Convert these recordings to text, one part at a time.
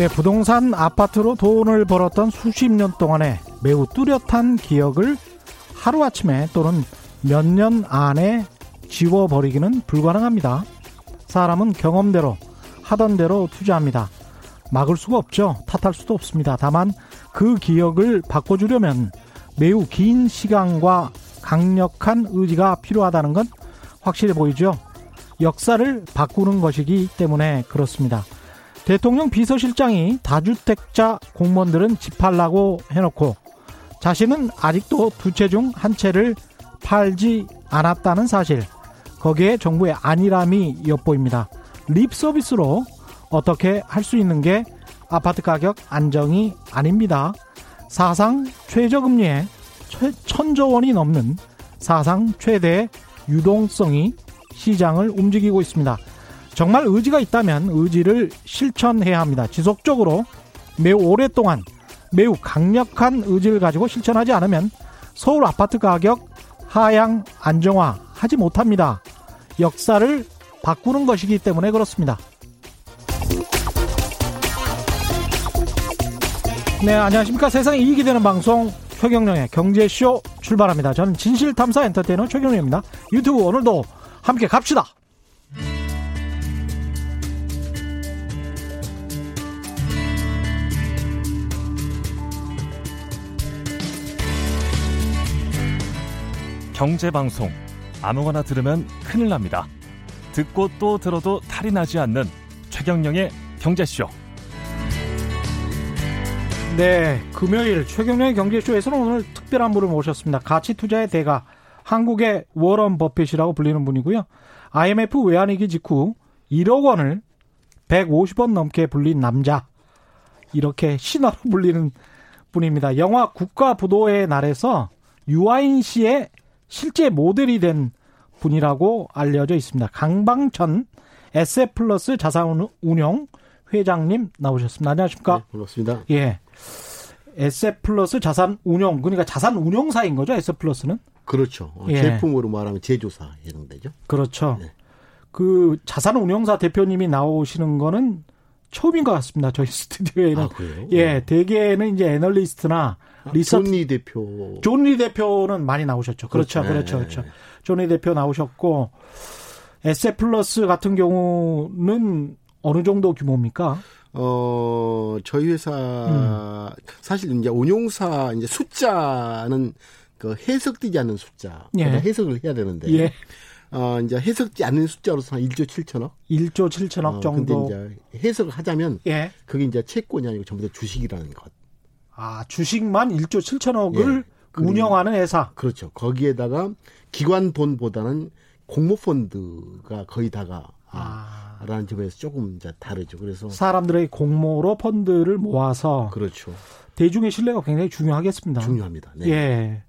네, 부동산 아파트로 돈을 벌었던 수십 년 동안의 매우 뚜렷한 기억을 하루아침에 또는 몇 년 안에 지워버리기는 불가능합니다. 사람은 경험대로 하던 대로 투자합니다. 막을 수가 없죠. 탓할 수도 없습니다. 다만 그 기억을 바꿔주려면 매우 긴 시간과 강력한 의지가 필요하다는 건 확실해 보이죠. 역사를 바꾸는 것이기 때문에 그렇습니다. 대통령 비서실장이 다주택자 공무원들은 집 팔라고 해놓고 자신은 아직도 두 채 중 한 채를 팔지 않았다는 사실. 거기에 정부의 안일함이 엿보입니다. 립 서비스로 어떻게 할 수 있는 게 아파트 가격 안정이 아닙니다. 사상 최저금리에 천조 원이 넘는 사상 최대의 유동성이 시장을 움직이고 있습니다. 정말 의지가 있다면 의지를 실천해야 합니다. 지속적으로 매우 오랫동안 매우 강력한 의지를 가지고 실천하지 않으면 서울 아파트 가격 하향 안정화 하지 못합니다. 역사를 바꾸는 것이기 때문에 그렇습니다. 네, 안녕하십니까. 세상에 이익이 되는 방송 최경령의 경제쇼 출발합니다. 저는 진실탐사 엔터테이너 최경령입니다. 유튜브 오늘도 함께 갑시다. 경제방송 아무거나 들으면 큰일 납니다. 듣고 또 들어도 탈이 나지 않는 최경령의 경제쇼. 네, 금요일 최경련의 경제쇼에서는 오늘 특별한 분을 모셨습니다. 가치 투자의 대가 한국의 워런 버핏이라고 불리는 분이고요. IMF 외환위기 직후 1억 원을 150원 넘게 불린 남자 이렇게 신화로 불리는 분입니다. 영화 국가부도의 날에서 유아인 씨의 실제 모델이 된 분이라고 알려져 있습니다. 강방천 에셋플러스 자산운용 회장님 나오셨습니다. 안녕하십니까? 네, 반갑습니다. 예. 에셋플러스 자산운용 그러니까 자산운용사인 거죠? 에셋플러스는? 그렇죠. 어, 예. 제품으로 말하면 제조사 해당되죠. 그렇죠. 네. 그 자산운용사 대표님이 나오시는 거는 처음인 것 같습니다. 저희 스튜디오에는. 아, 예, 대개는 이제 애널리스트나 아, 리서치. 존리 대표. 존리 대표는 많이 나오셨죠. 그렇죠. 그렇죠. 그렇죠. 그렇죠. 존리 대표 나오셨고, 에세 플러스 같은 경우는 어느 정도 규모입니까? 어, 저희 회사, 음. 사실 이제 운용사, 이제 숫자는 그 해석되지 않는 숫자. 예. 해석을 해야 되는데. 예. 어, 이제 해석지 않는 숫자로서 한 1조 7천억? 1조 7천억 어, 정도. 근데 이제 해석을 하자면. 예. 그게 이제 채권이 아니고 전부 다 주식이라는 것. 아, 주식만 1조 7천억을 예. 운영하는 회사. 그렇죠. 거기에다가 기관 돈보다는 공모펀드가 거의 다가. 아. 라는 점에서 조금 이제 다르죠. 그래서 사람들의 공모로 펀드를 모아서 그렇죠. 대중의 신뢰가 굉장히 중요하겠습니다. 중요합니다. 네. 예.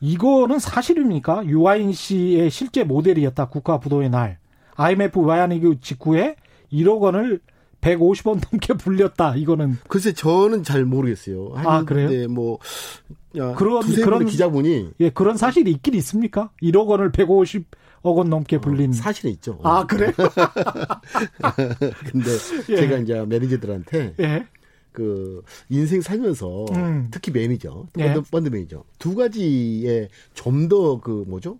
이거는 사실입니까? 유아인 씨의 실제 모델이었다. 국가 부도의 날. IMF 와야니그 직후에 1억 원을 150원 넘게 불렸다. 이거는 글쎄 저는 잘 모르겠어요. 아 그래요? 네, 뭐 야, 그런 그런 기자분이 예 그런 사실이 있긴 있습니까? 1억 원을 150 억 원 넘게 어, 불린 어, 사실은 있죠. 아 그래? 근데 예. 제가 이제 매니저들한테 예. 그 인생 살면서 음. 특히 매니저, 예. 펀드, 펀드 매니저 두 가지에 좀 더 그 뭐죠?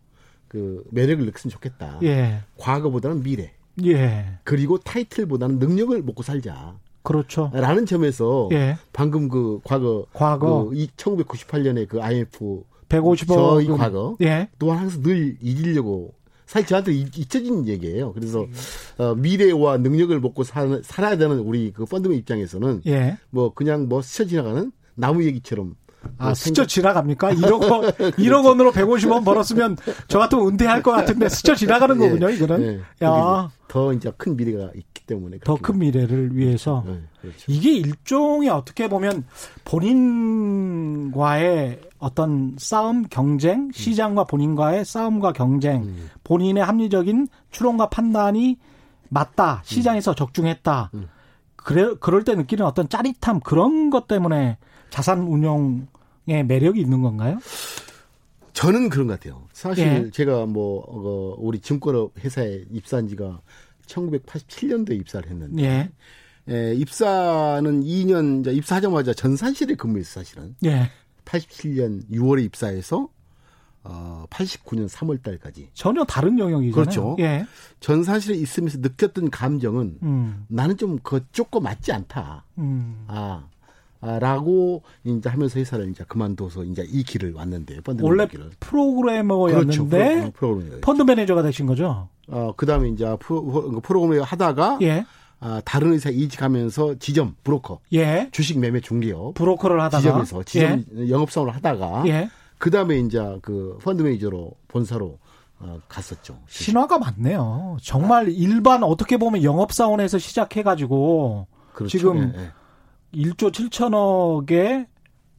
그 매력을 느꼈으면 좋겠다. 예. 과거보다는 미래. 예. 그리고 타이틀보다는 능력을 먹고 살자. 그렇죠. 라는 점에서 예. 방금 그 과거 과거 그 1998년에 그 IMF 150억 저희 과거 예. 또한 항상 늘 이기려고 사실 저한테 잊혀진 얘기예요. 그래서 어, 미래와 능력을 먹고 사, 살아야 되는 우리 그 펀드맨 입장에서는 예. 뭐 그냥 뭐 스쳐 지나가는 나무 얘기처럼 아, 뭐 스쳐 지나갑니까? 1억 원, 1억 원으로 150원 벌었으면 저 같으면 은퇴할 것 같은데 스쳐 지나가는 예. 거군요, 이거는. 예. 야. 더 이제 큰 미래가 있기 때문에. 더 큰 미래를 위해서. 네, 그렇죠. 이게 일종의 어떻게 보면 본인과의 어떤 싸움, 경쟁, 시장과 본인과의 싸움과 경쟁, 음. 본인의 합리적인 추론과 판단이 맞다, 시장에서 음. 적중했다. 음. 그래, 그럴 때 느끼는 어떤 짜릿함, 그런 것 때문에 자산 운용의 매력이 있는 건가요? 저는 그런 것 같아요. 사실 예. 제가 뭐 어, 우리 증권업 회사에 입사한 지가 1987년도에 입사를 했는데 예. 에, 입사는 2년 이제 입사하자마자 전산실에 근무했어 사실은. 예. 87년 6월에 입사해서 어 89년 3월 달까지 전혀 다른 영역이잖아요. 그렇죠. 예. 전산실에 있으면서 느꼈던 감정은 음. 나는 좀 그쪽과 맞지 않다. 음. 아. 아, 라고 이제 하면서 회사를 이제 그만둬서 이제 이 길을 왔는데 펀드 원래 길을. 프로그래머였는데 그렇죠. 프로, 펀드 매니저가 되신 거죠. 어 그다음에 이제 프로, 프로그래머 하다가 예. 아, 다른 회사 이직하면서 지점 브로커, 예. 주식 매매 중개업, 브로커를 하다가 지점에서 지점 예. 영업사원을 하다가 예. 그 다음에 이제 그 펀드 매니저로 본사로 어, 갔었죠. 신화가 많네요. 정말 아. 일반 어떻게 보면 영업 사원에서 시작해 가지고 그렇죠. 지금 예, 1조 예. 7천억의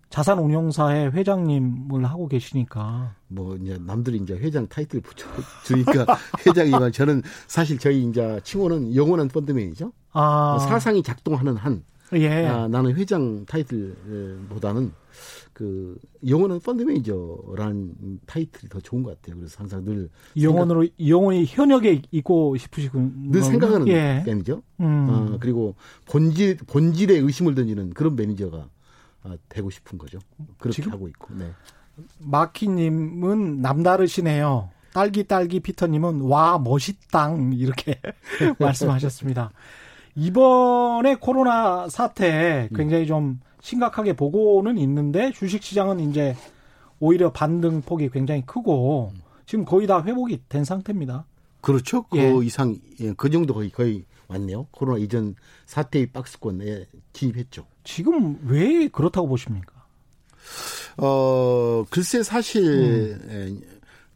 자산 운용사의 회장님을 하고 계시니까. 뭐, 이제 남들이 이제 회장 타이틀 붙여주니까 회장이지만 저는 사실 저희 이제 칭호는 영원한 펀드맨이죠. 아. 사상이 작동하는 한. 예. 아, 나는 회장 타이틀보다는 그 영원한 펀드 매니저라는 타이틀이 더 좋은 것 같아요. 그래서 항상 늘 영원으로 영원히 현역에 있고 싶으시군 늘 생각하는 예. 매니저. 음. 어, 그리고 본질 본질에 의심을 던지는 그런 매니저가 아, 되고 싶은 거죠. 그렇게 하고 있고. 네. 마키님은 남다르시네요. 딸기 딸기 피터님은 와 멋있당 이렇게 말씀하셨습니다. 이번에 코로나 사태 굉장히 좀 심각하게 보고는 있는데 주식 시장은 이제 오히려 반등 폭이 굉장히 크고 지금 거의 다 회복이 된 상태입니다. 그렇죠. 그 예. 이상 예, 그 정도 거의 거의 왔네요. 코로나 이전 사태의 박스권에 진입했죠. 지금 왜 그렇다고 보십니까? 어, 글쎄 사실 음.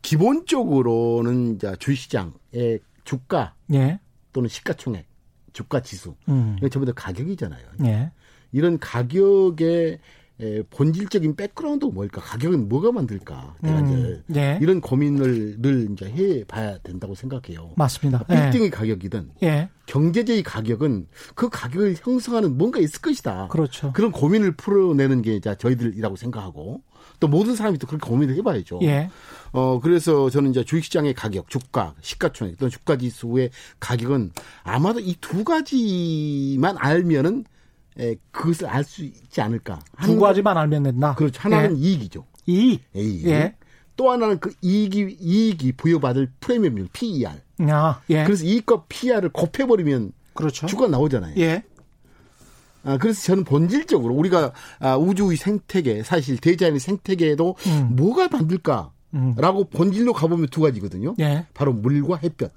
기본적으로는 이제 주시장의 주가 예. 또는 시가총액, 주가 지수 음. 이건 전부 다 가격이잖아요. 예. 이런 가격에 에, 본질적인 백그라운드가 뭘까? 가격은 뭐가 만들까? 내가 음, 이제 네. 이런 고민을 늘 이제 해 봐야 된다고 생각해요. 맞습니다. 빌딩의 네. 가격이든 예. 경제적인 가격은 그 가격을 형성하는 뭔가 있을 것이다. 그렇죠. 그런 고민을 풀어내는 게 이제 저희들이라고 생각하고 또 모든 사람이 또 그렇게 고민을 해봐야죠. 예. 어 그래서 저는 이제 주식시장의 가격, 주가, 시가총액 또는 주가 지수의 가격은 아마도 이 두 가지만 알면은 에, 그것을 알 수 있지 않을까. 두 가지만 알면 된다. 그렇죠. 하나는 예. 이익이죠. 이익. 이익. 예. 또 하나는 그 이익이 이익이 부여받을 프리미엄 PER. 아, 예. 그래서 이익과 PER을 곱해버리면 그렇죠. 주가 나오잖아요. 예. 아, 그래서 저는 본질적으로 우리가 아, 우주의 생태계, 사실 대자연의 생태계에도 음. 뭐가 만들까 라고 음. 본질로 가보면 두 가지거든요. 예. 바로 물과 햇볕.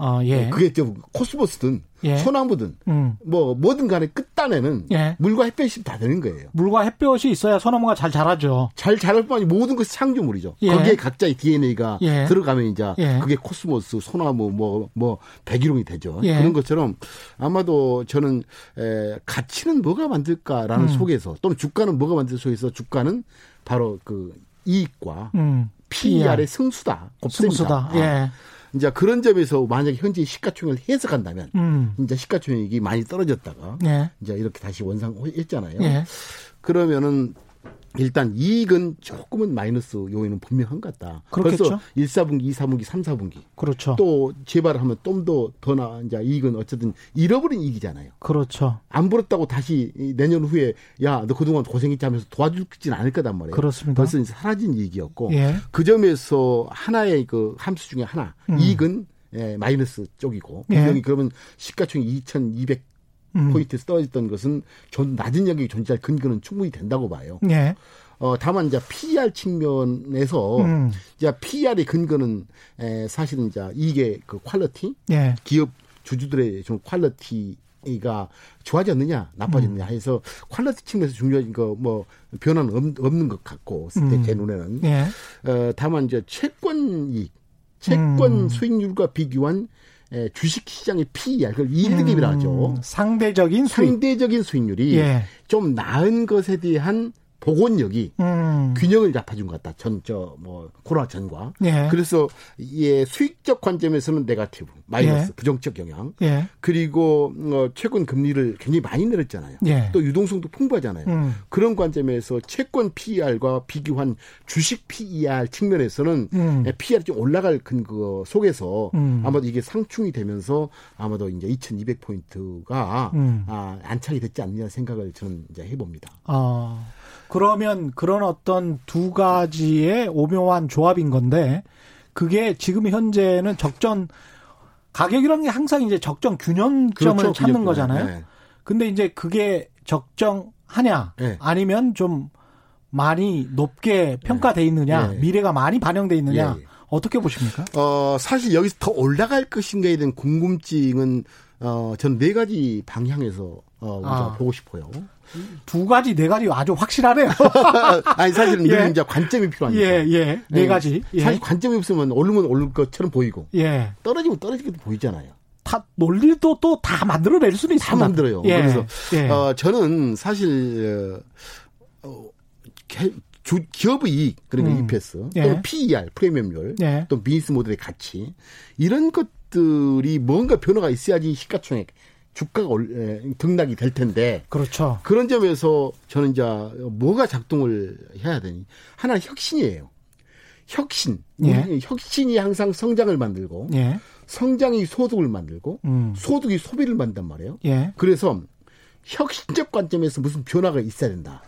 아, 예. 네, 그게 좀 코스모스든 예. 소나무든 음. 뭐 뭐든 간에 끝단에는 예. 물과 햇볕이 다 되는 거예요. 물과 햇볕이 있어야 소나무가 잘 자라죠. 잘 자랄 뿐 아니라 모든 것이 창조물이죠. 예. 거기에 각자의 DNA가 예. 들어가면 이제 예. 그게 코스모스, 소나무 뭐뭐 뭐 백일홍이 되죠. 예. 그런 것처럼 아마도 저는 에, 가치는 뭐가 만들까라는 음. 속에서 또는 주가는 뭐가 만들 속에서 주가는 바로 그 이익과 음. PER의 승수다. 곱셈이다. 승수다. 예. 이제 그런 점에서 만약에 현재 시가총액을 해석한다면 음. 이제 시가총액이 많이 떨어졌다가 예. 이제 이렇게 다시 원상 했잖아요. 예. 그러면은 일단 이익은 조금은 마이너스 요인은 분명한 것 같다. 그렇겠죠. 벌써 1, 4분기, 2, 4분기, 3, 4분기. 그렇죠. 또 재발을 하면 좀 더 더 나, 이제 이익은 어쨌든 잃어버린 이익이잖아요. 그렇죠. 안 벌었다고 다시 내년 후에 야, 너 그동안 고생했지 하면서 도와줄지는 않을 거단 말이에요. 그렇습니다. 벌써 이제 사라진 이익이었고. 예. 그 점에서 하나의 그 함수 중에 하나, 음. 이익은 예, 마이너스 쪽이고. 분명히 예. 그러면 시가총액 2,200 음. 포인트에서 떨어졌던 것은 좀 낮은 영역이 존재할 근거는 충분히 된다고 봐요. 예. 어, 다만 이제 PER 측면에서 음. 이제 PER의 근거는 에, 사실은 이제 이게 그 퀄리티, 예. 기업 주주들의 좀 퀄리티가 좋아졌느냐 나빠졌느냐 음. 해서 퀄리티 측면에서 중요한 거 뭐 변화는 없, 는 것 같고 음. 제 눈에는 예. 어, 다만 이제 채권 이익, 채권 음. 수익률과 비교한 예, 주식 시장의 PER, 그걸 yield gap이라 하죠. 음, 상대적인 수익. 상대적인 수익률이 예. 좀 나은 것에 대한 복원력이 음. 균형을 잡아준 것 같다. 전 저 뭐 코로나 전과. 예. 그래서 예 수익적 관점에서는 negative 마이너스 예. 부정적 영향. 예. 그리고 어, 최근 금리를 굉장히 많이 내렸잖아요. 예. 또 유동성도 풍부하잖아요. 음. 그런 관점에서 채권 PER과 비교한 주식 PER 측면에서는 음. PER이 좀 올라갈 근거 속에서 음. 아마도 이게 상충이 되면서 아마도 이제 2,200 포인트가 음. 아, 안착이 됐지 않느냐 생각을 저는 이제 해봅니다. 아. 그러면 그런 어떤 두 가지의 오묘한 조합인 건데 그게 지금 현재는 적정 가격이라는 게 항상 이제 적정 균형점을 그렇죠, 찾는 균형. 거잖아요. 네. 근데 이제 그게 적정하냐 네. 아니면 좀 많이 높게 평가돼 있느냐 네. 미래가 많이 반영돼 있느냐 예, 예. 어떻게 보십니까? 어 사실 여기서 더 올라갈 것인가에 대한 궁금증은 어 저는 네 가지 방향에서 어 우리가 아. 보고 싶어요. 두 가지, 네 가지 아주 확실하네요. 아니, 사실은 예. 이제 관점이 필요하니까. 예, 예. 네, 가지. 예. 사실 관점이 없으면 오르면 오를 것처럼 보이고. 예. 떨어지면 떨어지게도 보이잖아요. 다 논리도 또 다 만들어낼 수는 있습니다. 다 만들어요. 예. 그래서 예. 어, 저는 사실 어, 주, 기업의 이익 그러니까 음. EPS 예. 또 PER 프리미엄률 예. 또 비즈니스 모델의 가치 이런 것들이 뭔가 변화가 있어야지 시가총액 주가가 올, 등락이 될 텐데. 그렇죠. 그런 점에서 저는 이제 뭐가 작동을 해야 되니? 하나 혁신이에요. 혁신. 예. 혁신이 항상 성장을 만들고, 예. 성장이 소득을 만들고, 음. 소득이 소비를 만든단 말이에요. 예. 그래서 혁신적 관점에서 무슨 변화가 있어야 된다.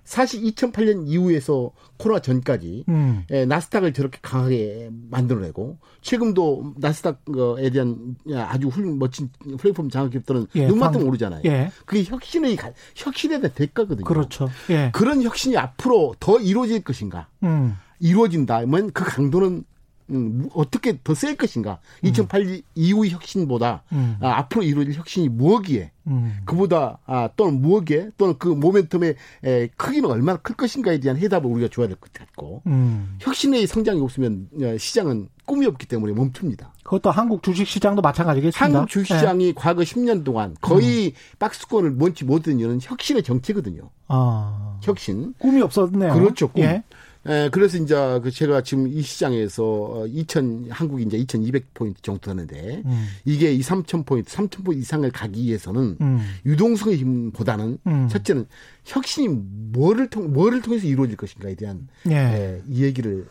예. 사실 2008년 이후에서 코로나 전까지 음. 에, 나스닥을 저렇게 강하게 만들어내고 최근도 나스닥에 대한 아주 훌 멋진 플랫폼 장학기업들은 예, 눈만큼 오르잖아요. 예. 그게 혁신의 혁신에 대한 대가거든요. 그렇죠. 예. 그런 혁신이 앞으로 더 이루어질 것인가? 음. 이루어진다면 그 강도는 음, 어떻게 더 셀 것인가? 음. 2008 이후의 혁신보다 음. 아, 앞으로 이루어질 혁신이 무엇이에 음. 그보다 아, 또는 무엇에 또는 그 모멘텀의 에, 크기는 얼마나 클 것인가에 대한 해답을 우리가 줘야 될 것 같고 음. 혁신의 성장이 없으면 어, 시장은 꿈이 없기 때문에 멈춥니다. 그것도 한국 주식시장도 마찬가지겠습니다. 한국 주식시장이 네. 과거 10년 동안 거의 음. 박스권을 뭔지 못한 이유는 혁신의 정체거든요. 아. 혁신. 꿈이 없었네요. 그렇죠. 꿈. 예. 예, 그래서 이제 그 제가 지금 이 시장에서 2,000 한국이 이제 2,200 포인트 정도 하는데 음. 이게 2, 3,000 포인트, 3,000 포인트 이상을 가기 위해서는 음. 유동성의 힘보다는 음. 첫째는 혁신이 뭐를 통 뭐를 통해서 이루어질 것인가에 대한 예. 예, 이 얘기를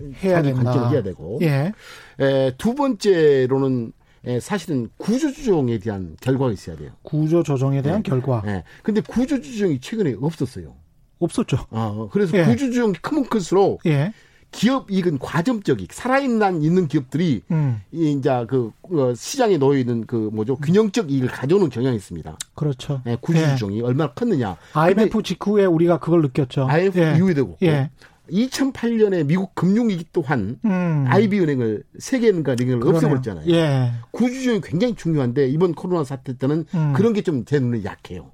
예, 해야 된다. 관점을 해야 되고 예. 예, 두 번째로는 예, 사실은 구조조정에 대한 결과가 있어야 돼요. 구조조정에 대한 예. 결과. 예. 근데 구조조정이 최근에 없었어요. 없었죠. 아, 그래서 예. 구조조정이 크면 클수록 예. 기업 이익은 과점적이 살아있는 있는 기업들이 음. 이제 그 어, 시장에 놓여 있는 그 뭐죠 균형적 이익을 가져오는 경향이 있습니다. 그렇죠. 네, 구조조정이 예. 얼마나 컸느냐. IMF 직후에 우리가 그걸 느꼈죠. IMF 예. 이후에도 예. 2008년에 미국 금융위기 또한 음. IB은행을 세계은행가 은행을 없애버렸잖아요. 예. 구조조정이 굉장히 중요한데 이번 코로나 사태 때는 음. 그런 게 좀 제 눈에 약해요.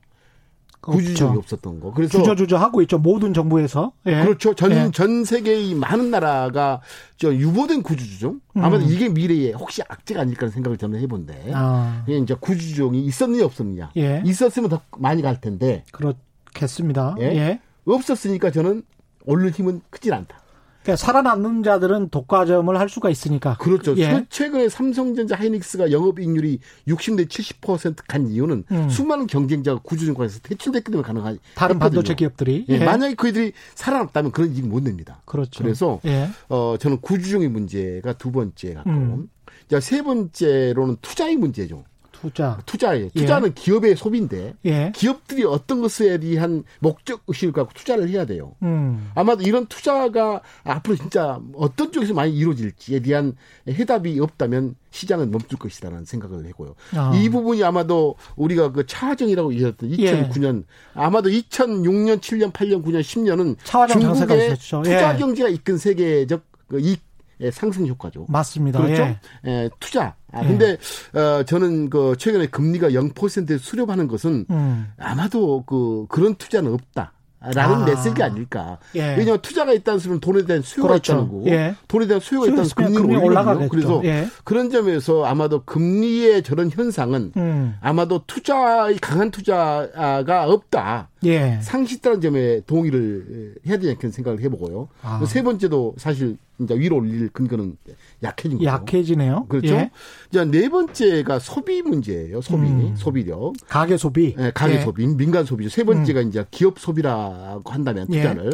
구조조정이 없었던 거. 그래서 주저주저 하고 있죠. 모든 정부에서. 예. 그렇죠. 전, 예. 전 세계의 많은 나라가 저 유보된 구조조정. 음. 아마도 이게 미래에 혹시 악재가 아닐까 하는 생각을 저는 해본데. 아. 이제 구조조정이 있었느냐 없었느냐. 예. 있었으면 더 많이 갈 텐데. 그렇겠습니다. 예. 예. 없었으니까 저는 오를 힘은 크질 않다. 그러니까 살아남는 자들은 독과점을 할 수가 있으니까. 그렇죠. 예. 최근에 삼성전자 하이닉스가 영업이익률이 60대 70%간 이유는 음. 수많은 경쟁자가 구조증권에서 퇴출됐기 때문에 가능한. 다른 반도체 기업들이. 예. 예. 만약에 그들이 살아남다면 그런 이익 못 냅니다. 그렇죠. 그래서 예. 어 저는 구조증의 문제가 두 번째 같고, 음. 자 세 번째로는 투자의 문제죠. 투자. 투자예요. 투자는 예. 기업의 소비인데 예. 기업들이 어떤 것에 대한 목적 의식을 갖고 투자를 해야 돼요. 음. 아마도 이런 투자가 앞으로 진짜 어떤 쪽에서 많이 이루어질지에 대한 해답이 없다면 시장은 멈출 것이다라는 생각을 해고요. 아. 이 부분이 아마도 우리가 그 차화정이라고 얘기했던 2009년 예. 아마도 2006년, 7년, 8년, 9년, 10년은 중국의 투자 예. 경제가 이끈 세계적 그 이익 상승 효과죠. 맞습니다. 그렇죠. 예. 예 투자. 아, 예. 근데 어 저는 그 최근에 금리가 0%에 수렴하는 것은 음. 아마도 그 그런 투자는 없다. 라는 아. 메시지가 아닐까. 예. 왜냐하면 투자가 있다는 수는 돈에 대한 수요가 그렇죠. 있다는 거고 예. 돈에 대한 수요가 있다는 금리는 올라가겠죠. 그래서 예. 그런 점에서 아마도 금리의 저런 현상은 음. 아마도 투자의 강한 투자가 없다. 예. 상식다는 점에 동의를 해야 되지 않겠는 생각을 해보고요. 아. 세 번째도 사실 이제 위로 올릴 근거는 약해진 거죠. 약해지네요. 그렇죠. 예. 자, 네 번째가 소비 문제예요. 소비, 음. 소비력. 가계 소비. 네, 가계 예. 소비, 민간 소비죠. 세 번째가 음. 이제 기업 소비라고 한다면 예. 투자를.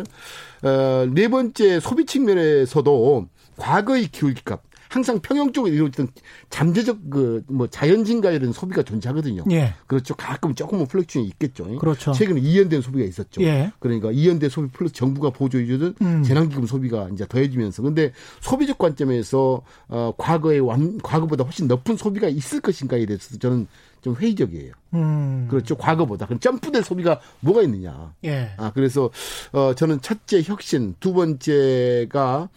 예. 어, 네 번째 소비 측면에서도 과거의 기울기값 항상 평형적으로 이루어지던 잠재적 그 뭐 자연 증가에 대한 소비가 존재하거든요. 예. 그렇죠. 가끔 조금은 fluctuation이 있겠죠. 그렇죠. 최근에 이연된 소비가 있었죠. 예. 그러니까 이연된 소비 플러스 정부가 보조해주던 음. 재난기금 소비가 이제 더해지면서 근데 소비적 관점에서 어 과거에 완 과거보다 훨씬 높은 소비가 있을 것인가에 대해서 저는 좀 회의적이에요. 음. 그렇죠. 과거보다. 그럼 점프될 소비가 뭐가 있느냐. 예. 아, 그래서, 어, 저는 첫째 혁신, 두 번째가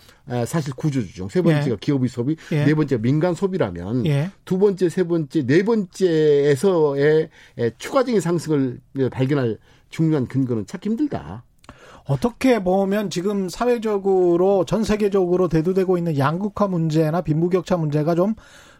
사실 구조조정, 세 번째가 예. 기업의 소비, 예. 네 번째 민간 소비라면 예. 두 번째, 세 번째, 네 번째에서의 추가적인 상승을 발견할 중요한 근거는 찾기 힘들다. 어떻게 보면 지금 사회적으로 전 세계적으로 대두되고 있는 양극화 문제나 빈부격차 문제가 좀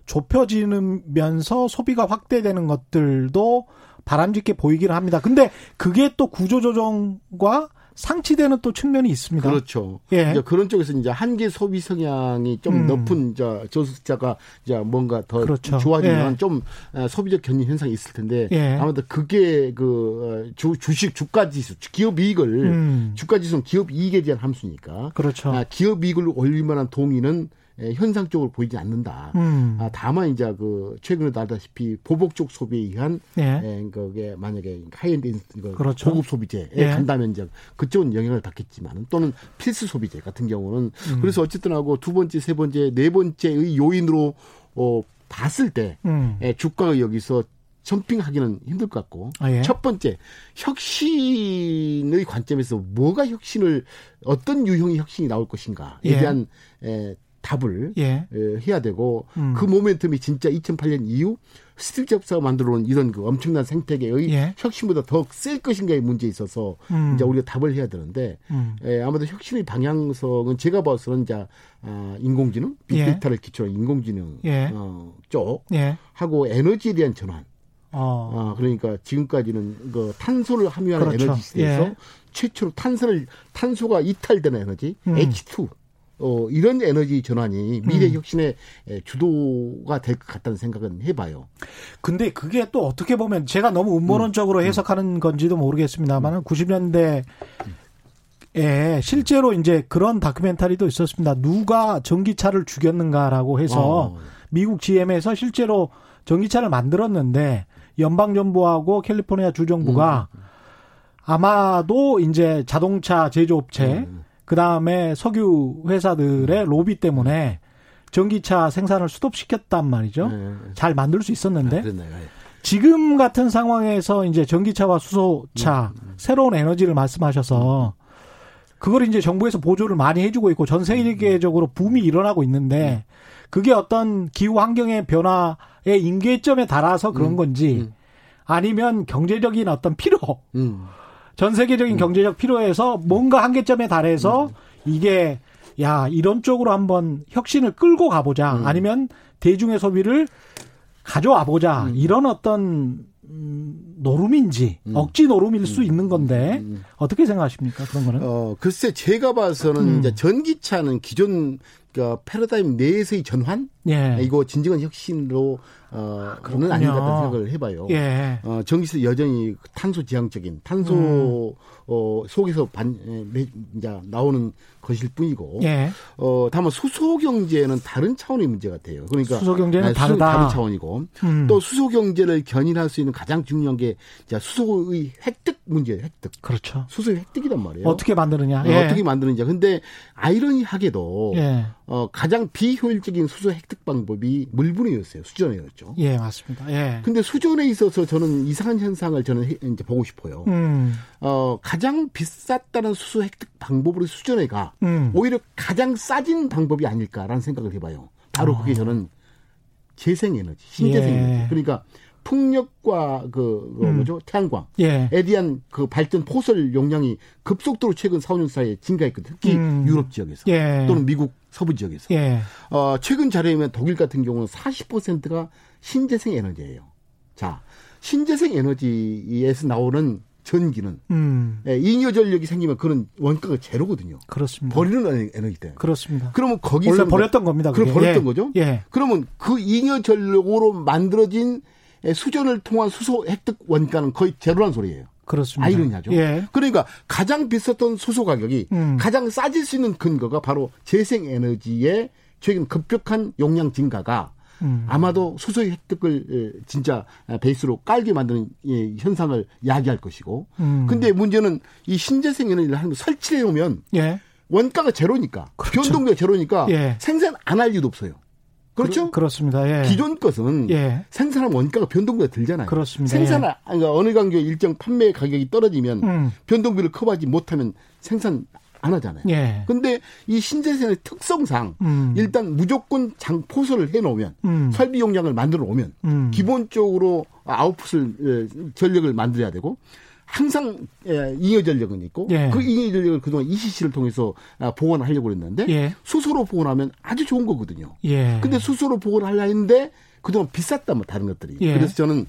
좁혀지면서 소비가 확대되는 것들도 바람직해 보이기는 합니다. 근데 그게 또 구조조정과 상치되는 또 측면이 있습니다. 그렇죠. 예. 이제 그런 쪽에서 이제 한계 소비 성향이 좀 음. 높은 저 저소득자가 이제 뭔가 더 그렇죠. 좋아지면 예. 좀 어, 소비적 견인 현상이 있을 텐데 예. 아무튼 그게 그 어, 주, 주식 주가 지수 기업 이익을 음. 주가 지수는 기업 이익에 대한 함수니까 그렇죠. 아, 기업 이익을 올릴 만한 동의는 예, 현상 적으로 보이지 않는다. 음. 아, 다만 이제 그 최근에 나다시피 보복적 소비에 의한 예. 예, 그게 만약에 하이엔드 그렇죠. 고급 소비재에 예. 간다면 이제 그쪽은 영향을 받겠지만 또는 필수 소비재 같은 경우는 음. 그래서 어쨌든 하고 두 번째, 세 번째, 네 번째의 요인으로 어 봤을 때 음. 예, 주가가 여기서 jumping하기는 힘들 것 같고 아, 예? 첫 번째 혁신의 관점에서 뭐가 혁신을 어떤 유형의 혁신이 나올 것인가에 예. 대한 에, 답을 예. 해야 되고 음. 그 모멘텀이 진짜 2008년 이후 스티브 잡스가 만들어 놓은 이런 그 엄청난 생태계의 예. 혁신보다 더 셀 것인가의 문제에 있어서 음. 이제 우리가 답을 해야 되는데 음. 에, 아마도 혁신의 방향성은 제가 봐서는 이제 아, 인공지능, 예. 빅데이터를 예. 기초로 인공지능 예. 어, 쪽 예. 하고 에너지에 대한 전환. 어. 아, 그러니까 지금까지는 그 탄소를 함유하는 그렇죠. 에너지 시대에서 예. 최초로 탄소를 탄소가 이탈되는 에너지 음. H2 어, 이런 에너지 전환이 미래 음. 혁신의 음. 주도가 될 것 같다는 생각은 해봐요. 근데 그게 또 어떻게 보면 제가 너무 음모론적으로 음. 해석하는 건지도 모르겠습니다만 은 90년대 에 실제로 이제 그런 다큐멘터리도 있었습니다. 누가 전기차를 죽였는가라고 해서 어. 미국 GM에서 실제로 전기차를 만들었는데 연방 정부하고 캘리포니아 주 정부가 음. 아마도 이제 자동차 제조업체 음. 그 다음에 석유 회사들의 로비 때문에 전기차 생산을 스톱시켰단 말이죠. 네. 잘 만들 수 있었는데. 아, 지금 같은 상황에서 이제 전기차와 수소차, 음, 음. 새로운 에너지를 말씀하셔서 그걸 이제 정부에서 보조를 많이 해주고 있고 전 세계적으로 붐이 일어나고 있는데 그게 어떤 기후 환경의 변화의 임계점에 달아서 그런 음, 건지 아니면 경제적인 어떤 필요. 전 세계적인 음. 경제적 필요에서 뭔가 한계점에 달해서 음. 이게 야 이런 쪽으로 한번 혁신을 끌고 가보자 음. 아니면 대중의 소비를 가져와 보자 음. 이런 어떤 음, 노름인지 음. 억지 노름일 수 있는 건데 어떻게 생각하십니까 그런 거는? 어 글쎄 제가 봐서는 이제 전기차는 기존 그 패러다임 내에서의 전환 예. 이거 진정한 혁신으로 어, 그는 아닌 것 같다는 생각을 해봐요. 예. 어, 전기세 여전히 탄소 지향적인 탄소 음. 어, 속에서 반, 에, 이제 나오는 것일 뿐이고, 예. 어, 다만 수소 경제는 다른 차원의 문제 같아요. 그러니까 수소 경제는 아니, 다르다. 다른 차원이고, 음. 또 수소 경제를 견인할 수 있는 가장 중요한 게 자, 수소의 획득 문제예요. 획득. 그렇죠. 수소의 획득이란 말이에요. 어떻게 만드느냐. 어, 예. 어 떻게 만드느냐. 근데 아이러니하게도 예. 어, 가장 비효율적인 수소 획득 방법이 물분해였어요. 수전해였죠. 예, 맞습니다. 예. 근데 수전에 있어서 저는 이상한 현상을 저는 해, 이제 보고 싶어요. 음. 어, 가장 비쌌다는 수소 획득 방법으로 수전에 가 음. 오히려 가장 싸진 방법이 아닐까라는 생각을 해봐요. 바로 어. 그게 저는 재생에너지, 신재생에너지. 예. 그러니까 풍력과 그, 그 음. 뭐죠 태양광에 예. 대한 그 발전 포설 용량이 급속도로 최근 4, 5년 사이에 증가했거든요. 특히 음. 유럽 지역에서 예. 또는 미국 서부 지역에서. 예. 어, 최근 자료에 면 독일 같은 경우는 40%가 신재생 에너지예요. 자, 신재생 에너지에서 나오는 전기는 음. 예, 잉여 전력이 생기면 그런 원가가 제로거든요. 그렇습니다. 버리는 에너지 때문에. 그렇습니다. 그러면 거기서 원래 버렸던 겁니다. 그럼 버렸던 예. 거죠. 예. 그러면 그 잉여 전력으로 만들어진 수전을 통한 수소 획득 원가는 거의 제로란 소리예요. 그렇습니다. 아이러니하죠. 예. 그러니까 가장 비쌌던 수소 가격이 음. 가장 싸질 수 있는 근거가 바로 재생에너지의 최근 급격한 용량 증가가 음. 아마도 수소의 획득을 진짜 베이스로 깔게 만드는 현상을 야기할 것이고. 음. 근데 문제는 이 신재생 에너지를 하는 설치해 놓으면 예. 원가가 제로니까 그렇죠. 변동비가 제로니까 예. 생산 안 할 이유도 없어요. 그렇죠? 그, 렇습니다 예. 기존 것은 예. 생산한 원가가 변동비가 들잖아요. 그렇습니다. 생산 예. 그러니까 어느 강조의 일정 판매 가격이 떨어지면 음. 변동비를 커버하지 못하면 생산 안 하잖아요. 예. 근데 이 신재생의 특성상 음. 일단 무조건 장 포설을 해 놓으면 음. 설비 용량을 만들어 오면 음. 기본적으로 아웃풋을 전력을 만들어야 되고 항상 잉여 전력은 있고 예. 그 잉여 전력을 그동안 ECC를 통해서 아, 보관을 하려고 그랬는데 예. 수소로 보관하면 아주 좋은 거거든요. 예. 근데 수소로 보관하려 했는데 그동안 비쌌다 뭐 다른 것들이. 예. 그래서 저는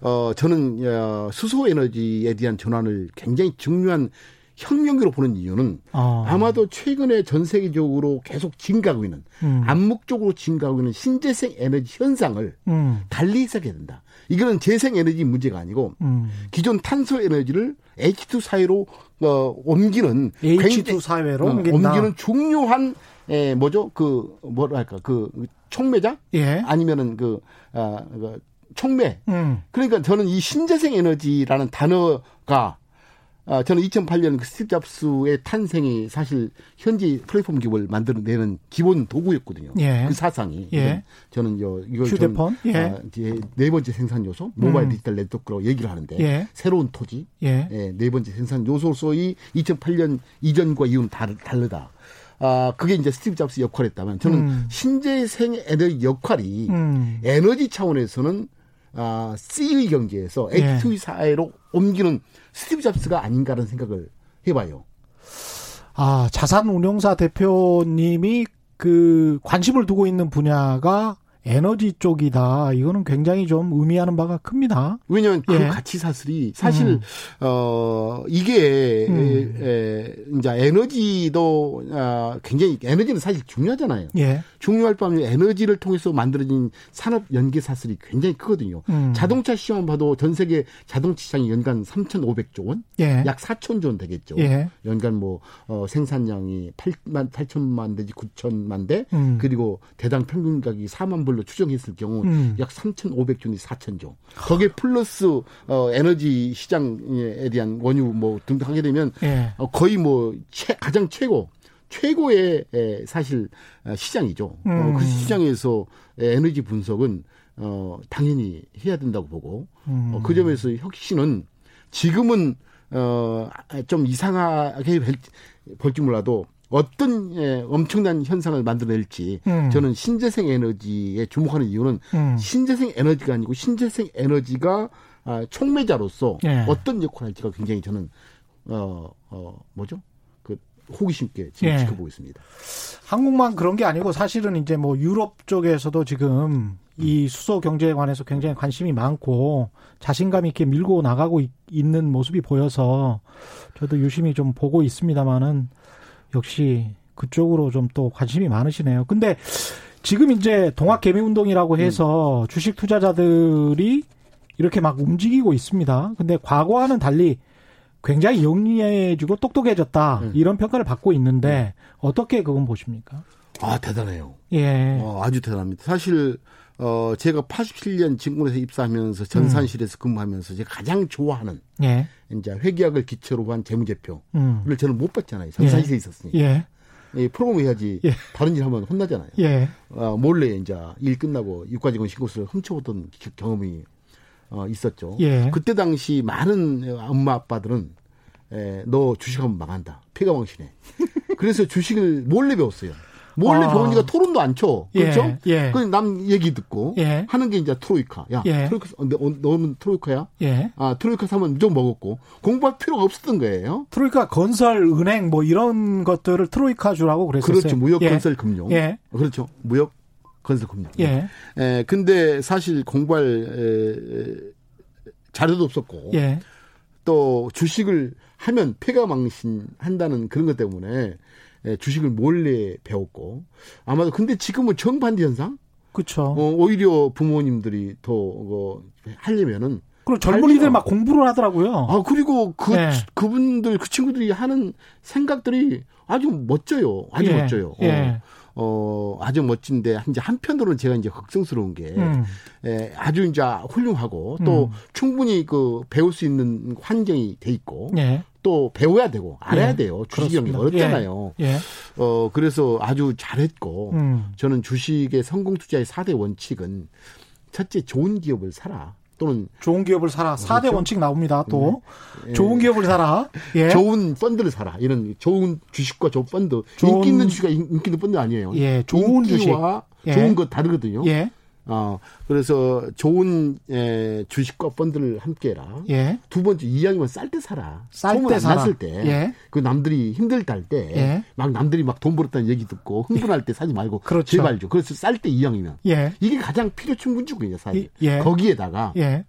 어 저는 어, 수소 에너지에 대한 전환을 굉장히 중요한 혁명기로 보는 이유는 어. 아마도 최근에 전 세계적으로 계속 증가하고 있는 음. 암묵적으로 증가하고 있는 신재생 에너지 현상을 음. 달리 해석해야 된다. 이거는 재생 에너지 문제가 아니고 음. 기존 탄소 에너지를 H2 사회로 어, 옮기는 H2 사회로 어, 옮기는 중요한 에, 뭐죠? 그 뭐랄까 그 촉매자 예. 아니면은 그, 아, 그 촉매. 음. 그러니까 저는 이 신재생 에너지라는 단어가 아, 저는 2008년 그 스티브 잡스의 탄생이 사실 현지 플랫폼 기업을 만들어내는 기본 도구였거든요. 예. 그 사상이. 예. 저는 요 이걸 휴대폰. 예. 아, 이제 네 번째 생산 요소 모바일 음. 디지털 네트워크라고 얘기를 하는데 예. 새로운 토지. 예. 예. 네 번째 생산 요소로서의 2008년 이전과 이후는 다르, 다르다. 아, 그게 이제 스티브 잡스 역할이었다면 저는 음. 신재생 에너지 역할이 음. 에너지 차원에서는 아, C의 경제에서 H2 예. 사회로 옮기는 스티브 잡스가 아닌가라는 생각을 해봐요. 아, 자산운용사 대표님이 그 관심을 두고 있는 분야가 에너지 쪽이다. 이거는 굉장히 좀 의미하는 바가 큽니다. 왜냐하면 그 예. 가치 사슬이 사실 음. 어 이게 음. 에, 이제 에너지도 아, 굉장히 에너지는 사실 중요하잖아요. 예. 중요할 뿐만 에너지를 통해서 만들어진 산업 연계 사슬이 굉장히 크거든요. 음. 자동차 시험 봐도 전 세계 자동차 시장이 연간 3,500조 원, 예. 약 4천 조원 되겠죠. 예. 연간 뭐 어, 생산량이 8만 8천만 대지 9천만 대, 음. 그리고 대당 평균 가격이 4만 불로 추정했을 경우 음. 약 3,500조니 4천조. 거기에 플러스 어, 에너지 시장에 대한 원유 뭐 등등 하게 되면 예. 어, 거의 뭐 최, 가장 최고 최고의 에, 사실 어, 시장이죠. 어, 음. 어, 그 시장에서 에너지 분석은 어, 당연히 해야 된다고 보고 음. 어, 그 점에서 혁신은 지금은 어, 좀 이상하게 볼지 몰라도 어떤 예, 엄청난 현상을 만들어낼지 음. 저는 신재생 에너지에 주목하는 이유는 음. 신재생 에너지가 아니고 신재생 에너지가 아, 촉매자로서 예. 어떤 역할을 할지가 굉장히 저는 어, 어 뭐죠? 그 호기심 있게 지금 예. 지켜보고 있습니다. 한국만 그런 게 아니고 사실은 이제 뭐 유럽 쪽에서도 지금 이 수소 경제에 관해서 굉장히 관심이 많고 자신감 있게 밀고 나가고 있는 모습이 보여서 저도 유심히 좀 보고 있습니다만은 역시 그쪽으로 좀 또 관심이 많으시네요. 근데 지금 이제 동학 개미 운동이라고 해서 음. 주식 투자자들이 이렇게 막 움직이고 있습니다. 근데 과거와는 달리 굉장히 영리해지고 똑똑해졌다 음. 이런 평가를 받고 있는데 음. 어떻게 그건 보십니까? 아 대단해요. 예, 어, 아주 대단합니다. 사실 어 제가 87년 증권에서 입사하면서 전산실에서 근무하면서 제가 가장 좋아하는 예. 이제 회계학을 기초로 한 재무제표를 음. 저는 못 봤잖아요. 전산실에 예. 있었으니까. 예. 이 프로그램 해야지 예. 다른 일 하면 혼나잖아요. 예. 어, 몰래 이제 일 끝나고 유가직원 신고서를 훔쳐보던 경험이 어, 있었죠. 예. 그때 당시 많은 엄마 아빠들은 에, 너 주식하면 망한다. 폐가망신해. 그래서 주식을 몰래 배웠어요. 몰래 어. 배우니까 토론도 안 쳐. 그렇죠? 예. 예. 그남 얘기 듣고 예. 하는 게 이제 트로이카. 야, 예. 트로이카 어, 너, 너는 트로이카야? 예. 아, 트로이카 사면 무조건 먹었고 공부할 필요가 없었던 거예요. 트로이카 건설, 은행 뭐 이런 것들을 트로이카 주라고 그랬었어요. 그렇죠. 무역, 예. 건설, 금융. 예. 그렇죠. 무역, 건설, 금융. 예. 에, 근데 사실 공부할 에, 자료도 없었고 예. 또 주식을 하면 폐가 망신한다는 그런 것 때문에 예, 주식을 몰래 배웠고 아마도 근데 지금은 정반대 현상? 그렇죠. 어, 오히려 부모님들이 더 어, 하려면은 그리고 젊은이들 막 공부를 하더라고요. 아 그리고 그 네. 그분들 그 친구들이 하는 생각들이 아주 멋져요. 아주 예. 멋져요. 예. 어. 어, 아주 멋진데, 이제 한편으로는 제가 이제 걱정스러운 게, 음. 에, 아주 이제 훌륭하고, 또 음. 충분히 그 배울 수 있는 환경이 돼 있고, 예. 또 배워야 되고, 알아야 예. 돼요. 주식이 어렵잖아요. 예. 예. 어, 그래서 아주 잘했고, 음. 저는 주식의 성공 투자의 4대 원칙은, 첫째, 좋은 기업을 사라. 또는 좋은 기업을 사라. 4대 그렇죠? 원칙 나옵니다. 또 네. 좋은 기업을 사라. 예. 좋은 펀드를 사라. 이런 좋은 주식과 좋은 펀드. 좋은... 인기 있는 주식과 인기 있는 펀드 아니에요. 예, 좋은 주식. 예. 좋은 거 다르거든요. 예. 어, 그래서 좋은 에, 주식과 펀드를 함께 해라. 예. 두 번째 이왕이면 쌀 때 사라. 쌀때 사라. 났을 때. 예. 그 남들이 힘들다 할 때. 예. 막 남들이 막 돈 벌었다는 얘기 듣고 흥분할 때 사지 말고. 그렇죠. 제발 좀. 그래서 쌀 때 이왕이면. 예. 이게 가장 필요 충분주거든요, 사실. 예. 거기에다가. 예.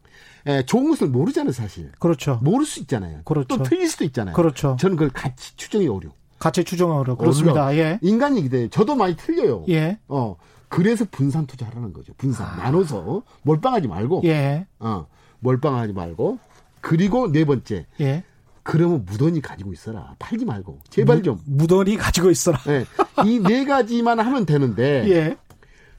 에, 좋은 것을 모르잖아요, 사실. 그렇죠. 모를 수 있잖아요. 그렇죠. 또 틀릴 수도 있잖아요. 그렇죠. 저는 그걸 같이 추정이 어려. 가치 추정하려 그렇습니다. 예. 인간이기 때문에 저도 많이 틀려요. 예. 어. 그래서 분산 투자하라는 거죠. 분산. 아. 나눠서 몰빵하지 말고. 예. 어. 몰빵하지 말고. 그리고 네 번째. 예. 그러면 무던히 가지고 있어라. 팔지 말고. 제발 좀. 무던히 가지고 있어라. 네. 이네 가지만 하면 되는데. 예.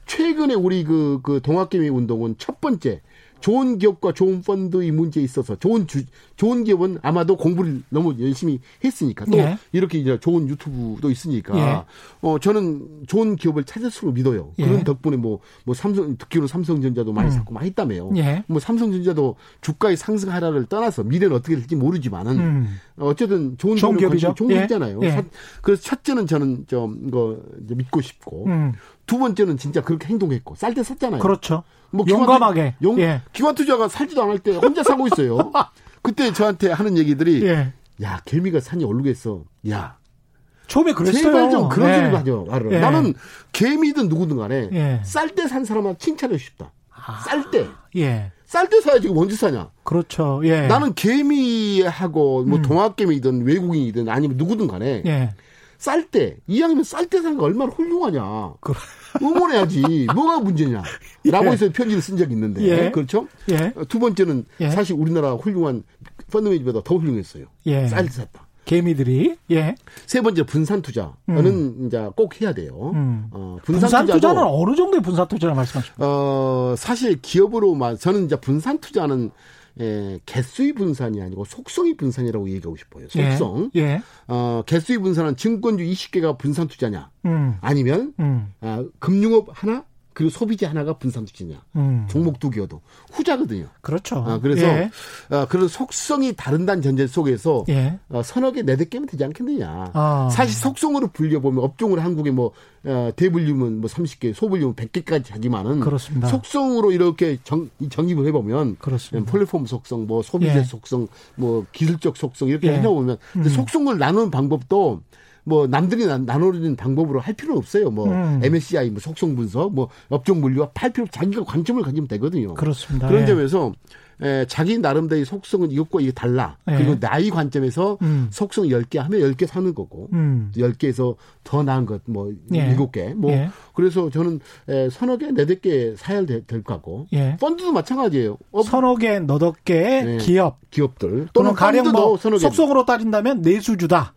최근에 우리 그, 그 동학개미 운동은 첫 번째. 좋은 기업과 좋은 펀드 이 문제에 있어서 좋은 주, 좋은 기업은 아마도 공부를 너무 열심히 했으니까 또 예. 이렇게 이제 좋은 유튜브도 있으니까 예. 어 저는 좋은 기업을 찾을수록 믿어요. 예. 그런 덕분에 뭐뭐 뭐 삼성 듣기로 삼성전자도 많이 음. 샀고 많이 했다며요. 예. 뭐 삼성전자도 주가의 상승 하락을 떠나서 미래는 어떻게 될지 모르지만은 음. 어쨌든 좋은, 좋은 기업이죠. 좋은 기업잖아요. 예. 예. 그래서 첫째는 저는 좀 이거 믿고 싶고 음. 두 번째는 진짜 그렇게 행동했고 쌀 때 샀잖아요. 그렇죠. 뭐 용감하게. 용, 예. 기관 투자가 살지도 않을 때 혼자 사고 있어요. 그때 저한테 하는 얘기들이 예. 야 개미가 산이 오르겠어. 야 처음에 그랬어요. 제발 좀 그런 예. 소리 하죠. 예. 나는 개미든 누구든 간에 예. 쌀때 산 사람한테 칭찬해 싶다. 아. 쌀 때. 예. 쌀 때 사야지 언제 사냐. 그렇죠. 예. 나는 개미하고 뭐 음. 동학개미든 외국인이든 아니면 누구든 간에 예. 쌀 때, 이왕이면 쌀 때 사는 거 얼마나 훌륭하냐. 그... 응원해야지. 뭐가 문제냐. 라고 예. 해서 편지를 쓴 적이 있는데. 예. 그렇죠? 예. 두 번째는 예. 사실 우리나라 훌륭한 펀드매니저보다 더 훌륭했어요. 예. 쌀 샀다. 개미들이 예. 세 번째 분산 투자는 음. 이제 꼭 해야 돼요. 음. 어, 분산, 분산 투자는 어느 정도의 분산 투자를 말씀하십니까? 어, 사실 기업으로만 저는 이제 분산 투자는 예, 개수의 분산이 아니고 속성의 분산이라고 얘기하고 싶어요. 속성. 예. 예. 어, 개수의 분산은 증권주 20개가 분산 투자냐? 음. 아니면 음. 아, 금융업 하나 그리고 소비재 하나가 분산 투자냐. 음. 종목 두 개여도 후자거든요. 그렇죠. 아, 그래서 예. 아, 그런 속성이 다른다는 전제 속에서 예. 어, 서너 개, 네댓 개면 되지 않겠느냐. 아. 사실 속성으로 불려보면 업종으로 한국에 뭐 어, 대분류면 뭐 30개, 소분류면 100개까지 하지만은 그렇습니다. 속성으로 이렇게 정, 정립을 해보면 그렇습니다. 플랫폼 속성, 뭐 소비재 예. 속성, 뭐 기술적 속성 이렇게 예. 해놓으면 음. 속성을 나누는 방법도 뭐 남들이 나누는 방법으로 할 필요는 없어요. 뭐 음. MSCI 뭐 속성 분석, 뭐 업종 물류와 팔 필요 자기가 관점을 가지면 되거든요. 그렇습니다. 그런 예. 점에서 에, 자기 나름대로의 속성은 이것과 이게 달라. 예. 그리고 나이 관점에서 음. 속성 10개 하면 10개 사는 거고, 음. 10개에서 더 나은 것, 뭐, 예. 7개. 뭐, 예. 그래서 저는 에, 서너 개, 네댓 개 사야 될, 될 거고, 예. 펀드도 마찬가지예요. 어, 서너 개, 너덟 개의 네. 기업. 기업들. 또는 가령 뭐, 속성으로 따진다면 내수주다.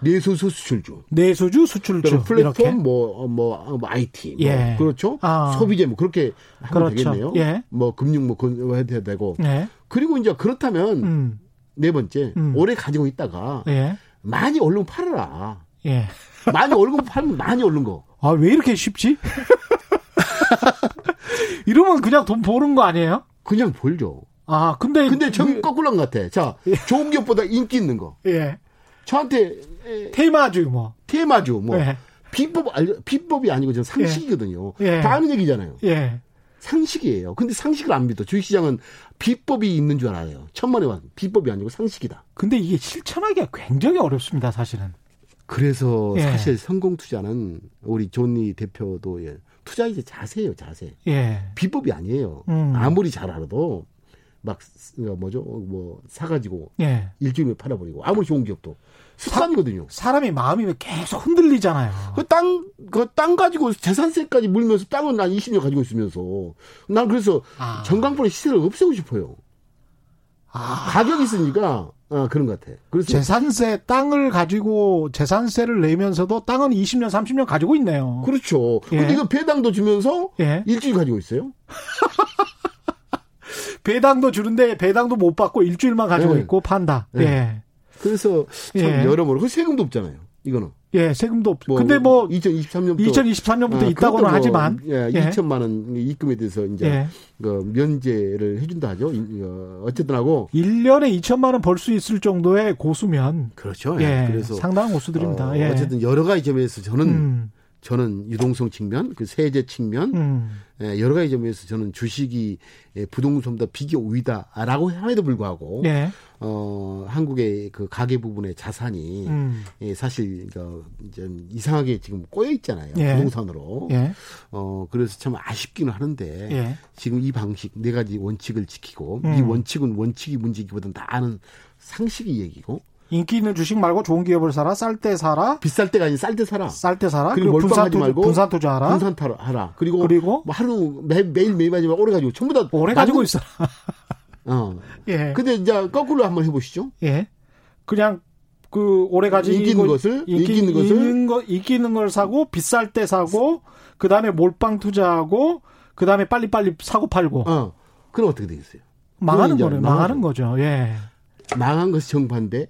내수수 수출주. 내수주 수출주. 플랫폼 뭐, 어, 뭐, 어, 뭐, IT. 뭐 예. 그렇죠. 아. 소비재 뭐 그렇게 하면 그렇죠. 되겠네요. 예. 뭐 금융 뭐 해야 되고. 예. 그리고 이제 그렇다면 음. 네 번째 음. 오래 가지고 있다가 예. 많이 얼른 팔아라. 예. 많이 얼른 팔면 많이 얼른 거. 아, 왜 이렇게 쉽지? 이러면 그냥 돈 버는 거 아니에요? 그냥 벌죠. 아, 근데. 근데 전 그... 거꾸로 한 것 같아. 자, 예. 좋은 기업보다 인기 있는 거. 예. 저한테 테마주 뭐 테마주 뭐 네. 비법 비법이 아니고 저 상식이거든요. 예. 다 아는 얘기잖아요. 예. 상식이에요. 근데 상식을 안 믿어. 주식시장은 비법이 있는 줄 알아요. 천만에 원. 비법이 아니고 상식이다. 근데 이게 실천하기가 굉장히 어렵습니다, 사실은. 그래서 예. 사실 성공 투자는 우리 존니 대표도 예. 투자의 자세예요, 자세. 예. 비법이 아니에요. 음. 아무리 잘 알아도 막 어, 뭐죠? 뭐 사가지고 예. 일주일에 팔아버리고 아무리 좋은 기업도 습관이거든요. 사, 람이 마음이 계속 흔들리잖아요. 그 땅, 그 땅 가지고 재산세까지 물면서 땅은 난 20년 가지고 있으면서 난 그래서 아. 전광판의 시세를 없애고 싶어요. 아. 가격이 있으니까 어, 그런 것 같아. 그래서 재산세 땅을 가지고 재산세를 내면서도 땅은 20년, 30년 가지고 있네요. 그렇죠. 예. 근데 이거 배당도 주면서 예. 일주일 가지고 있어요. 배당도 주는데 배당도 못 받고 일주일만 가지고 예. 있고 판다. 예. 예. 그래서 참 예. 여러모로 그 세금도 없잖아요. 이거는. 예, 세금도 없. 뭐 근데 뭐 2023년부터 2023년부터 아, 있다고는 뭐, 하지만 예, 예. 2천만 원 입금에 대해서 이제 예. 그 면제를 해 준다 하죠. 어, 어쨌든 하고 1년에 2천만 원 벌 수 있을 정도의 고수면 그렇죠. 예. 예. 그래서 상당한 고수들입니다. 어, 예. 어쨌든 여러 가지 점에서 저는 음. 저는 유동성 측면, 그 세제 측면, 음. 예, 여러 가지 점에서 저는 주식이 예, 부동산보다 비교 우위다라고 함에도 불구하고 예. 어 한국의 그 가계 부분의 자산이 음. 예, 사실 그 이제 이상하게 지금 꼬여 있잖아요 예. 부동산으로. 예. 어 그래서 참 아쉽기는 하는데 예. 지금 이 방식 네 가지 원칙을 지키고 음. 이 원칙은 원칙이 문제기보다는 다 아는 상식이 얘기고 인기 있는 주식 말고 좋은 기업을 사라, 쌀 때 사라. 비쌀 때가 아닌 쌀때 사라. 쌀 때 사라. 그리고, 그리고 분산 투 말고 분산 투자하라. 분산 하라. 그리고 그리고 뭐 하루 매, 매일 매일 하지만 오래 가지고 전부 다 오래 가지고 있어. 어. 예. 근데 이제 거꾸로 한번 해보시죠. 예. 그냥 그 오래 가지고 인기 있는 것을 인기, 있는 것을 있는 거 인기 있는 걸 사고 비쌀 때 사고 그 다음에 몰빵 투자하고 그 다음에 빨리 빨리 사고 팔고. 어. 그럼 어떻게 되겠어요? 망하는 거네. 망하는 거죠. 예. 망한 것이 정반대,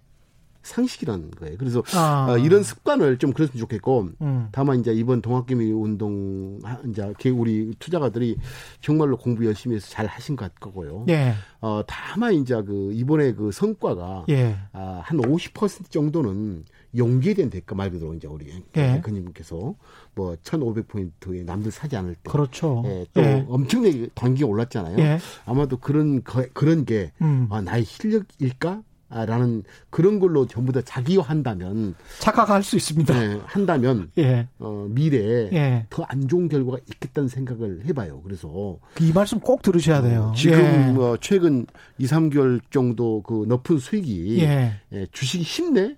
상식이라는 거예요. 그래서 아. 어, 이런 습관을 좀 그랬으면 좋겠고 음. 다만 이제 이번 동학개미 운동 이제 우리 투자가들이 정말로 공부 열심히 해서 잘 하신 것 같고요. 예. 어 다만 이제 그 이번에 그 성과가 예. 아, 한 50% 정도는 용기에 대한 대가 말 그대로 이제 우리 예. 대님께서 뭐 1,500포인트에 남들 사지 않을 때 그렇죠. 예, 또 예. 엄청나게 단기가 올랐잖아요. 예. 아마도 그런 거, 그런 게 음. 아, 나의 실력일까? 라는 그런 걸로 전부 다 자기화한다면 착각할 수 있습니다. 네, 한다면 예. 어, 미래에 예. 더안 좋은 결과가 있겠다는 생각을 해봐요. 그래서 이 말씀 꼭 들으셔야 돼요. 어, 지금 예. 뭐 최근 2, 3개월 정도 그 높은 수익이 예. 예, 주식이 쉽네.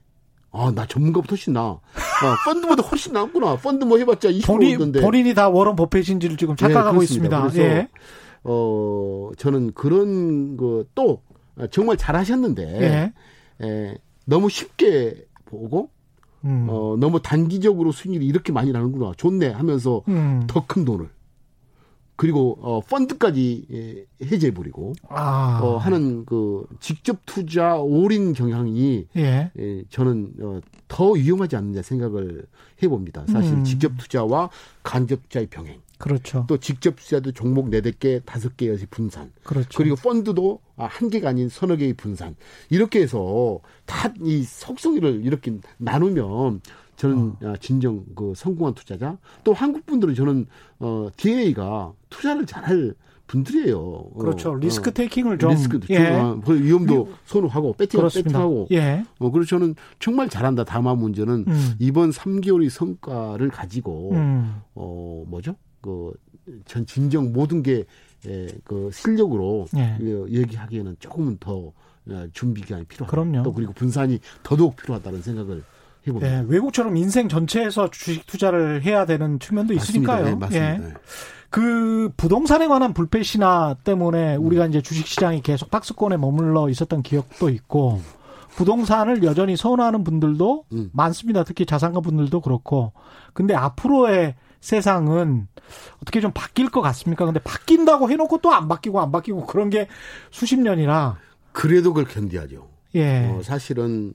아, 나 전문가부터 훨씬 나. 어, 펀드보다 훨씬 나았구나. 펀드 뭐 해봤자 20%던데. 본인, 본인이 다 워런 버핏인지를 지금 착각하고 있습니다. 그래서 예. 어, 저는 그런 거또 어, 정말 잘하셨는데 예. 에, 너무 쉽게 보고 음. 어, 너무 단기적으로 수익률이 이렇게 많이 나는구나 좋네 하면서 음. 더큰 돈을 그리고 어, 펀드까지 예, 해제해 버리고 아. 어, 하는 그 직접 투자 올인 경향이 예. 예, 저는 어, 더 위험하지 않느냐 생각을 해봅니다. 사실 음. 직접 투자와 간접 투자의 병행. 그렇죠. 또 직접 투자도 종목 네댓 개, 다섯 개의 분산. 그렇죠. 그리고 펀드도 아, 한 개가 아닌 서너 개의 분산. 이렇게 해서 다 이 속성이를 이렇게 나누면 저는 어. 아, 진정 그 성공한 투자자. 또 한국 분들은 저는 어 DA가 투자를 잘할 분들이에요. 그렇죠. 어, 리스크 테이킹을 좀 리스크 예. 어, 위험도 선호하고 배팅 배팅하고. 예. 어 그래서 저는 정말 잘한다. 다만 문제는 음. 이번 3개월의 성과를 가지고 음. 어 뭐죠? 그전 진정 모든 게 예, 그 실력으로 예. 그 얘기하기에는 조금은 더 어, 준비 기간이 필요하다. 그럼요. 또 그리고 분산이 더더욱 필요하다는 생각을 해봅니다. 예, 외국처럼 인생 전체에서 주식 투자를 해야 되는 측면도. 있으니까요. 네, 맞습니다. 예. 네. 그 부동산에 관한 불패 신화 때문에 음. 우리가 이제 주식 시장이 계속 박스권에 머물러 있었던 기억도 있고 부동산을 여전히 선호하는 분들도 음. 많습니다. 특히 자산가 분들도 그렇고. 근데 앞으로의 세상은 어떻게 좀 바뀔 것 같습니까? 근데 바뀐다고 해놓고 또 안 바뀌고 안 바뀌고 그런 게 수십 년이라. 그래도 그걸 견디하죠. 예. 어, 사실은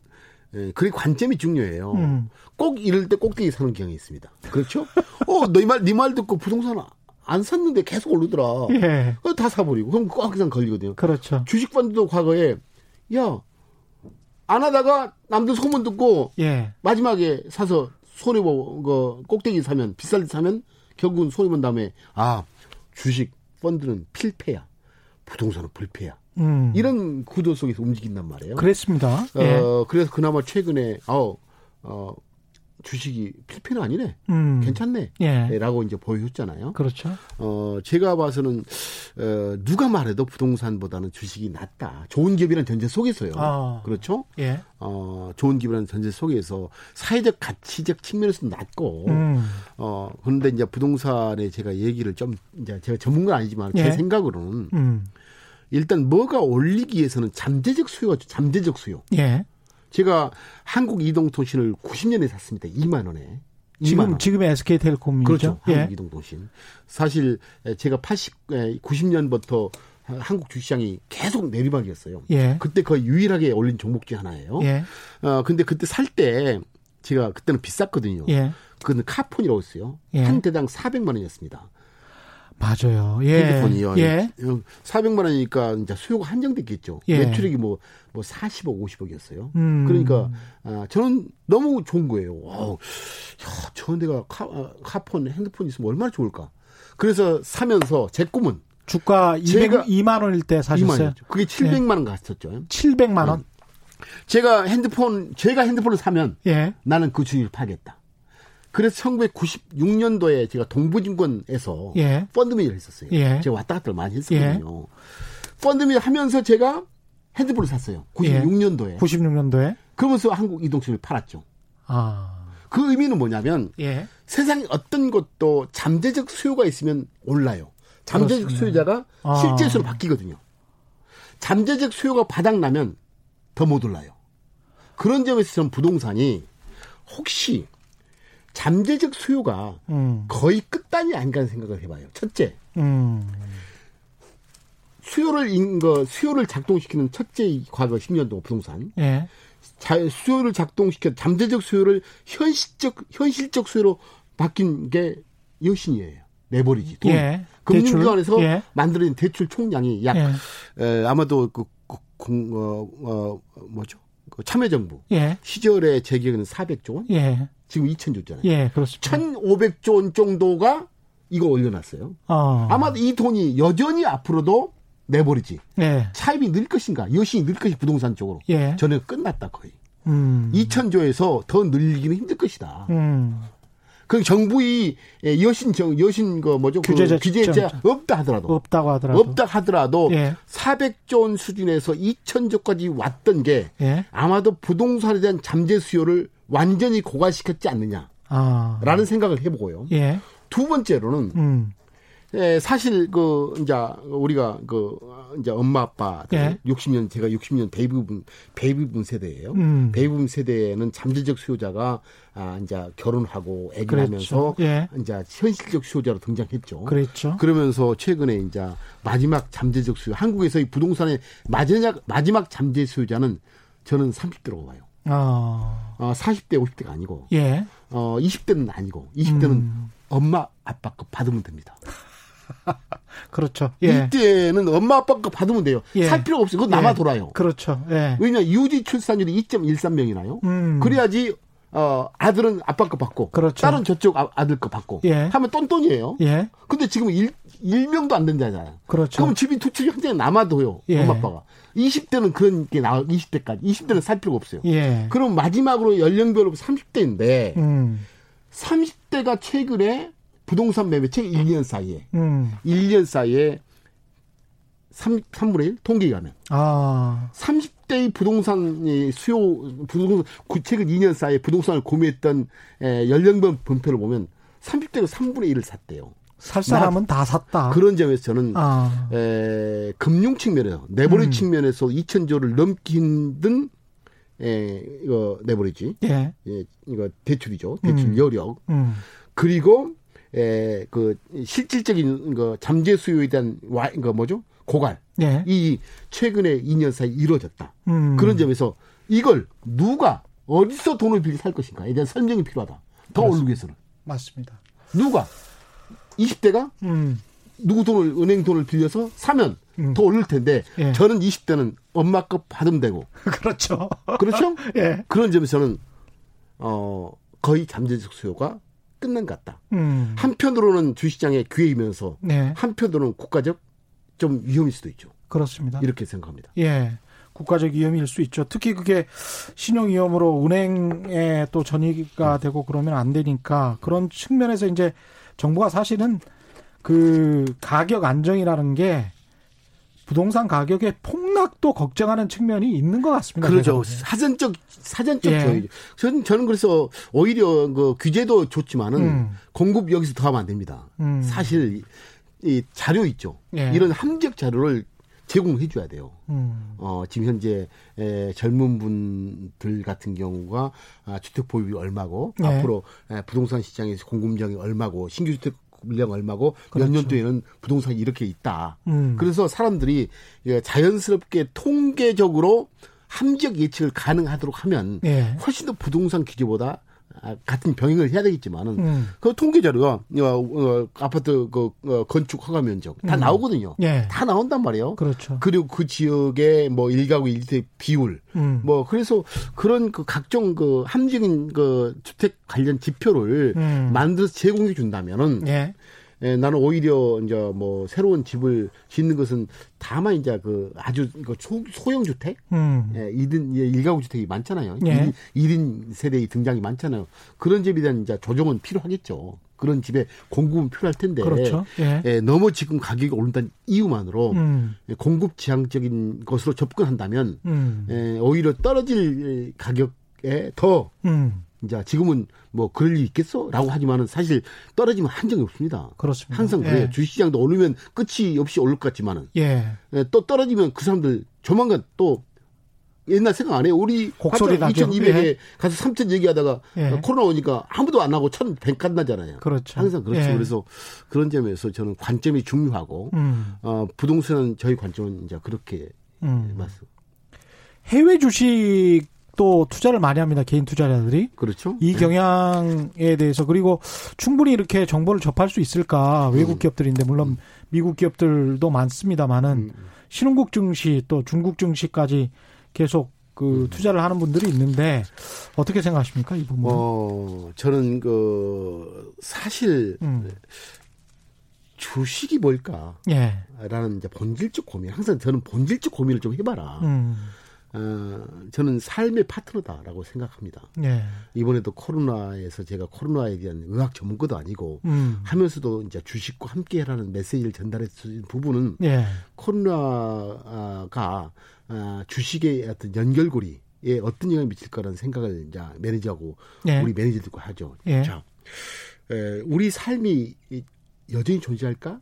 예, 그게 관점이 중요해요. 음. 꼭 이럴 때 꼭대기 사는 경향이 있습니다. 그렇죠? 어, 너이 말, 네 말 듣고 부동산 안 샀는데 계속 오르더라. 예. 어, 다 사버리고. 그럼 꼭 항상 걸리거든요. 그렇죠. 주식펀드도 과거에, 야, 안 하다가 남들 소문 듣고, 예. 마지막에 사서 손해 보 그 꼭대기 사면 비쌀 때 사면 결국은 손해 본 다음에 아 주식 펀드는 필패야 부동산은 불패야 음. 이런 구도 속에서 움직인단 말이에요. 그랬습니다. 어, 예. 그래서 그나마 최근에 어, 어 주식이 필패는 아니네. 음. 괜찮네. 예. 라고 이제 보여줬잖아요. 그렇죠. 어, 제가 봐서는, 어, 누가 말해도 부동산보다는 주식이 낫다. 좋은 기업이라는 전제 속에서요. 아. 그렇죠? 예. 어, 좋은 기업이라는 전제 속에서 사회적 가치적 측면에서 낫고, 음. 어, 그런데 이제 부동산에 제가 얘기를 좀, 이제 제가 전문가 아니지만 예. 제 생각으로는, 음. 일단 뭐가 올리기 위해서는 잠재적 수요가 잠재적 수요. 예. 제가 한국 이동통신을 90년에 샀습니다. 2만 원에. 지금 원. 지금의 SK텔콤이죠. 그렇죠. 예. 한국 이동통신. 사실 제가 80 90년부터 한국 주시장이 계속 내리막이었어요. 예. 그때 거의 유일하게 올린 종목 중 하나예요. 예. 어 근데 그때 살 때 제가 그때는 비쌌거든요. 예. 그는 카폰이라고 했어요. 예. 한 대당 400만 원이었습니다. 맞아요. 예. 핸드폰이요. 예. 400만 원이니까 이제 수요가 한정됐겠죠. 예. 매출액이 뭐, 뭐 40억, 50억이었어요. 음. 그러니까, 아, 저는 너무 좋은 거예요. 와우. 야, 저 내가 카, 아, 카폰, 핸드폰 있으면 얼마나 좋을까. 그래서 사면서 제 꿈은. 주가 200, 2만 원일 때 사셨어요? 2만 그게 700만 원 갔었죠. 700만 원? 제가 핸드폰, 제가 핸드폰을 사면. 예. 나는 그 주식을 파겠다. 그래서 1996년도에 제가 동부증권에서 예. 펀드매니저를 했었어요. 예. 제가 왔다 갔다 많이 했었거든요. 예. 펀드매니저 하면서 제가 핸드폰을 샀어요. 96년도에. 96년도에. 그러면서 한국 이동식을 팔았죠. 아. 그 의미는 뭐냐면 예. 세상에 어떤 것도 잠재적 수요가 있으면 올라요. 잠재적 그렇습니다. 수요자가 아. 실제 수로 바뀌거든요. 잠재적 수요가 바닥나면 더 못 올라요. 그런 점에서 저는 부동산이 혹시 잠재적 수요가 음. 거의 끝단이 아닌가 생각을 해봐요. 첫째, 음. 수요를 인거 수요를 작동시키는 첫째 과거 10년 동안 부동산. 예. 자, 수요를 작동시켜 잠재적 수요를 현실적 현실적 수요로 바뀐 게 여신이에요. 내버리지 돈. 예. 금융기관에서 예. 만들어진 대출 총량이 약 예. 에, 아마도 그, 그, 그 어, 어, 뭐죠? 그 참여정부 예. 시절에 제 기억에는 400조 원. 예. 지금 2천조잖아요. 예, 그렇습니다. 1,500조 원 정도가 이거 올려놨어요. 어. 아마 이 돈이 여전히 앞으로도 내버리지. 예. 차입이 늘 것인가, 여신이 늘 것이 부동산 쪽으로. 예. 저는 끝났다 거의. 음. 2천조에서 더 늘리기는 힘들 것이다. 음. 그 정부의 예, 여신 정 여신 그 뭐죠 규제제 그 규제제 없다 하더라도 없다고 하더라도 없다 하더라도 예. 400조 원 수준에서 2천조까지 왔던 게 예. 아마도 부동산에 대한 잠재 수요를 완전히 고갈시켰지 않느냐라는 아. 생각을 해보고요. 예. 두 번째로는 음. 예, 사실 그 이제 우리가 그 이제 엄마 아빠 예. 60년 제가 60년 베이비붐 베이비붐 세대예요. 음. 베이비붐 세대에는 잠재적 수요자가 아 이제 결혼하고 애기 그렇죠. 낳으면서 예. 이제 현실적 수요자로 등장했죠. 그렇죠. 그러면서 최근에 이제 마지막 잠재적 수요 한국에서의 부동산의 마지막 마지막 잠재 수요자는 저는 30대라고 봐요. 어. 어 40대 50대가 아니고 예. 어 20대는 아니고 20대는 음. 엄마 아빠 거 받으면 됩니다. 그렇죠. 예. 이때는 엄마 아빠 거 받으면 돼요. 예. 살 필요가 없어요. 그거 남아 예. 돌아요. 그렇죠. 예. 왜냐 유지 출산율이 2.13명이나요. 음. 그래야지 어 아들은 아빠 거 받고 그렇죠. 딸은 저쪽 아, 아들 거 받고 예. 하면 똔똔이에요. 예. 근데 지금 일, 일명도 안 된다잖아요. 그렇죠. 그럼 집이 투축이 현재 남아도요. 예. 엄마 아빠가. 20대는 그런 게 나와 20대까지. 20대는 살 필요가 없어요. 예. 그럼 마지막으로 연령별로 30대인데 음. 30대가 최근에 부동산 매매 책 1년 사이에 음. 1년 사이에 3, 3분의 1 통계 가면 아. 30대의 부동산의 수요 부동산 최근 2년 사이에 부동산을 구매했던 에, 연령별 분표를 보면 30대가 3분의 1을 샀대요. 살 사람은 다 샀다. 그런 점에서 저는 아. 에, 금융 측면에서 내버리 음. 측면에서 2천조를 넘기 힘든 에, 이거 내버리지. 예. 예. 이거 대출이죠. 대출 음. 여력. 음. 그리고 에, 그 실질적인 그 잠재 수요에 대한 와, 그 뭐죠? 고갈. 예. 이 최근에 2년 사이 이루어졌다. 음. 그런 점에서 이걸 누가 어디서 돈을 빌려 살 것인가에 대한 설명이 필요하다. 더 올리기 위해서는. 맞습니다. 누가 20대가 음. 누구 돈을 은행 돈을 빌려서 사면 음. 더 올릴 텐데 예. 저는 20대는 엄마 거 받으면 되고 그렇죠. 그렇죠? 예. 그런 점에서 저는 어 거의 잠재적 수요가 끝난 것 같다. 음. 한편으로는 주시장의 기회이면서 네. 한편으로는 국가적 좀 위험일 수도 있죠. 그렇습니다. 이렇게 생각합니다. 예. 국가적 위험일 수 있죠. 특히 그게 신용 위험으로 은행에 또 전이가 되고 그러면 안 되니까 그런 측면에서 이제 정부가 사실은 그 가격 안정이라는 게 부동산 가격의 폭락도 걱정하는 측면이 있는 것 같습니다. 그렇죠. 사전적 사전적 예. 저희 저는 저는 그래서 오히려 그 규제도 좋지만은 음. 공급 여기서 더 하면 안 됩니다. 음. 사실 이 자료 있죠. 예. 이런 함적 자료를 제공해 줘야 돼요. 음. 어, 지금 현재 에, 젊은 분들 같은 경우가 아, 주택 보유비 얼마고 네. 앞으로 에, 부동산 시장에서 공급량이 얼마고 신규 주택 물량 얼마고 그렇죠. 몇년 뒤에는 부동산이 이렇게 있다. 음. 그래서 사람들이 자연스럽게 통계적으로 함적 예측을 가능하도록 하면 예. 훨씬 더 부동산 규제보다 아, 같은 병행을 해야 되겠지만은 음. 그 통계 자료가 어, 어, 아파트 그 어, 건축 허가 면적 다 음. 나오거든요. 예. 다 나온단 말이에요. 그렇죠. 그리고 그 지역의 뭐 일가구 일주택 비율 음. 뭐 그래서 그런 그 각종 그 함적인 그 주택 관련 지표를 음. 만들어서 제공해 준다면은 예. 예, 나는 오히려 이제 뭐 새로운 집을 짓는 것은 다만 이제 그 아주 그 소, 소형 주택, 음. 예, 2든 예, 일가구 주택이 많잖아요. 예. 1인 세대의 등장이 많잖아요. 그런 집에 대한 이제 조정은 필요하겠죠. 그런 집에 공급은 필요할 텐데 그렇죠. 예. 예, 너무 지금 가격이 오른다는 이유만으로 음. 예, 공급 지향적인 것으로 접근한다면 음. 예, 오히려 떨어질 가격에 더 음. 이제 지금은 뭐 그럴 일 있겠어라고 하지만은 사실 떨어지면 한정이 없습니다. 그렇습니다. 항상 그래요. 예. 주식시장도 오르면 끝이 없이 오를 것 같지만은 예. 예. 또 떨어지면 그 사람들 조만간 또 옛날 생각 안 해요. 우리 곡소리 2,200에 예. 가서 3,000 얘기하다가 예. 코로나 오니까 아무도 안 하고 1,100 나잖아요. 그렇죠. 항상 그렇죠. 예. 그래서 그런 점에서 저는 관점이 중요하고 음. 어, 부동산은 저희 관점은 이제 그렇게 음. 말씀. 해외 주식 또 투자를 많이 합니다. 개인 투자자들이. 그렇죠. 이 네. 경향에 대해서 그리고 충분히 이렇게 정보를 접할 수 있을까? 외국 음. 기업들인데 물론 미국 기업들도 많습니다만은 음. 신흥국 증시 또 중국 증시까지 계속 그 음. 투자를 하는 분들이 있는데 어떻게 생각하십니까 이 부분? 어 저는 그 사실 음. 주식이 뭘까? 예. 라는 이제 본질적 고민. 항상 저는 본질적 고민을 좀 해봐라. 음. 어, 저는 삶의 파트너다라고 생각합니다. 예. 이번에도 코로나에서 제가 코로나에 대한 의학 전문가도 아니고 음. 하면서도 이제 주식과 함께라는 메시지를 전달했던 부분은 예. 코로나가 아, 주식의 어떤 연결고리에 어떤 영향을 미칠 거라는 생각을 이제 매니저하고 예. 우리 매니저들과 하죠. 예. 자, 에, 우리 삶이 여전히 존재할까?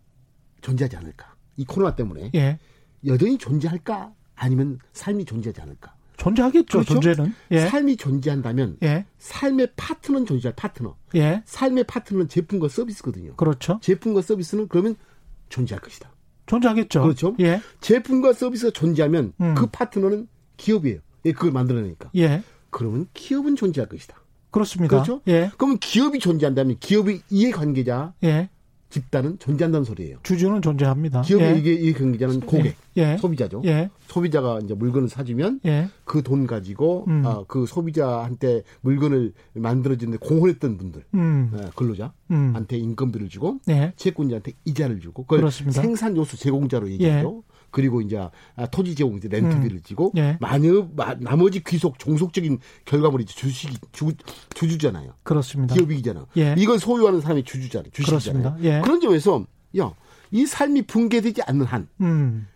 존재하지 않을까? 이 코로나 때문에 예. 여전히 존재할까? 아니면 삶이 존재하지 않을까? 존재하겠죠. 그렇죠? 존재는 예. 삶이 존재한다면 예. 삶의 파트너는 존재할 파트너. 예. 삶의 파트너는 제품과 서비스거든요. 그렇죠. 제품과 서비스는 그러면 존재할 것이다. 존재하겠죠. 그렇죠. 예. 제품과 서비스가 존재하면 음. 그 파트너는 기업이에요. 예, 그걸 만들어내니까. 예. 그러면 기업은 존재할 것이다. 그렇습니다. 그렇죠. 예. 그러면 기업이 존재한다면 기업의 이해관계자, 예. 집단은 존재한다는 소리예요. 주주는 존재합니다. 기업의 예. 이게 이 경기자는 고객, 예. 소비자죠. 예. 소비자가 이제 물건을 사주면 예. 그돈 가지고 음. 아, 그 소비자한테 물건을 만들어주는데 공헌했던 분들, 음. 예, 근로자한테 음. 인건비를 주고 예. 채권자한테 이자를 주고 그걸 그렇습니다. 생산 요소 제공자로 얘기해요. 예. 그리고 이제 아, 토지 제공 이제 렌트비를 음. 지고 예. 마녀 마, 나머지 귀속 종속적인 결과물이 주식이 주, 주주잖아요. 그렇습니다. 기업이잖아. 예. 이걸 소유하는 사람이 주주잖아요. 주식이잖아요. 예. 그런 점에서 야, 이 삶이 붕괴되지 않는 한 음.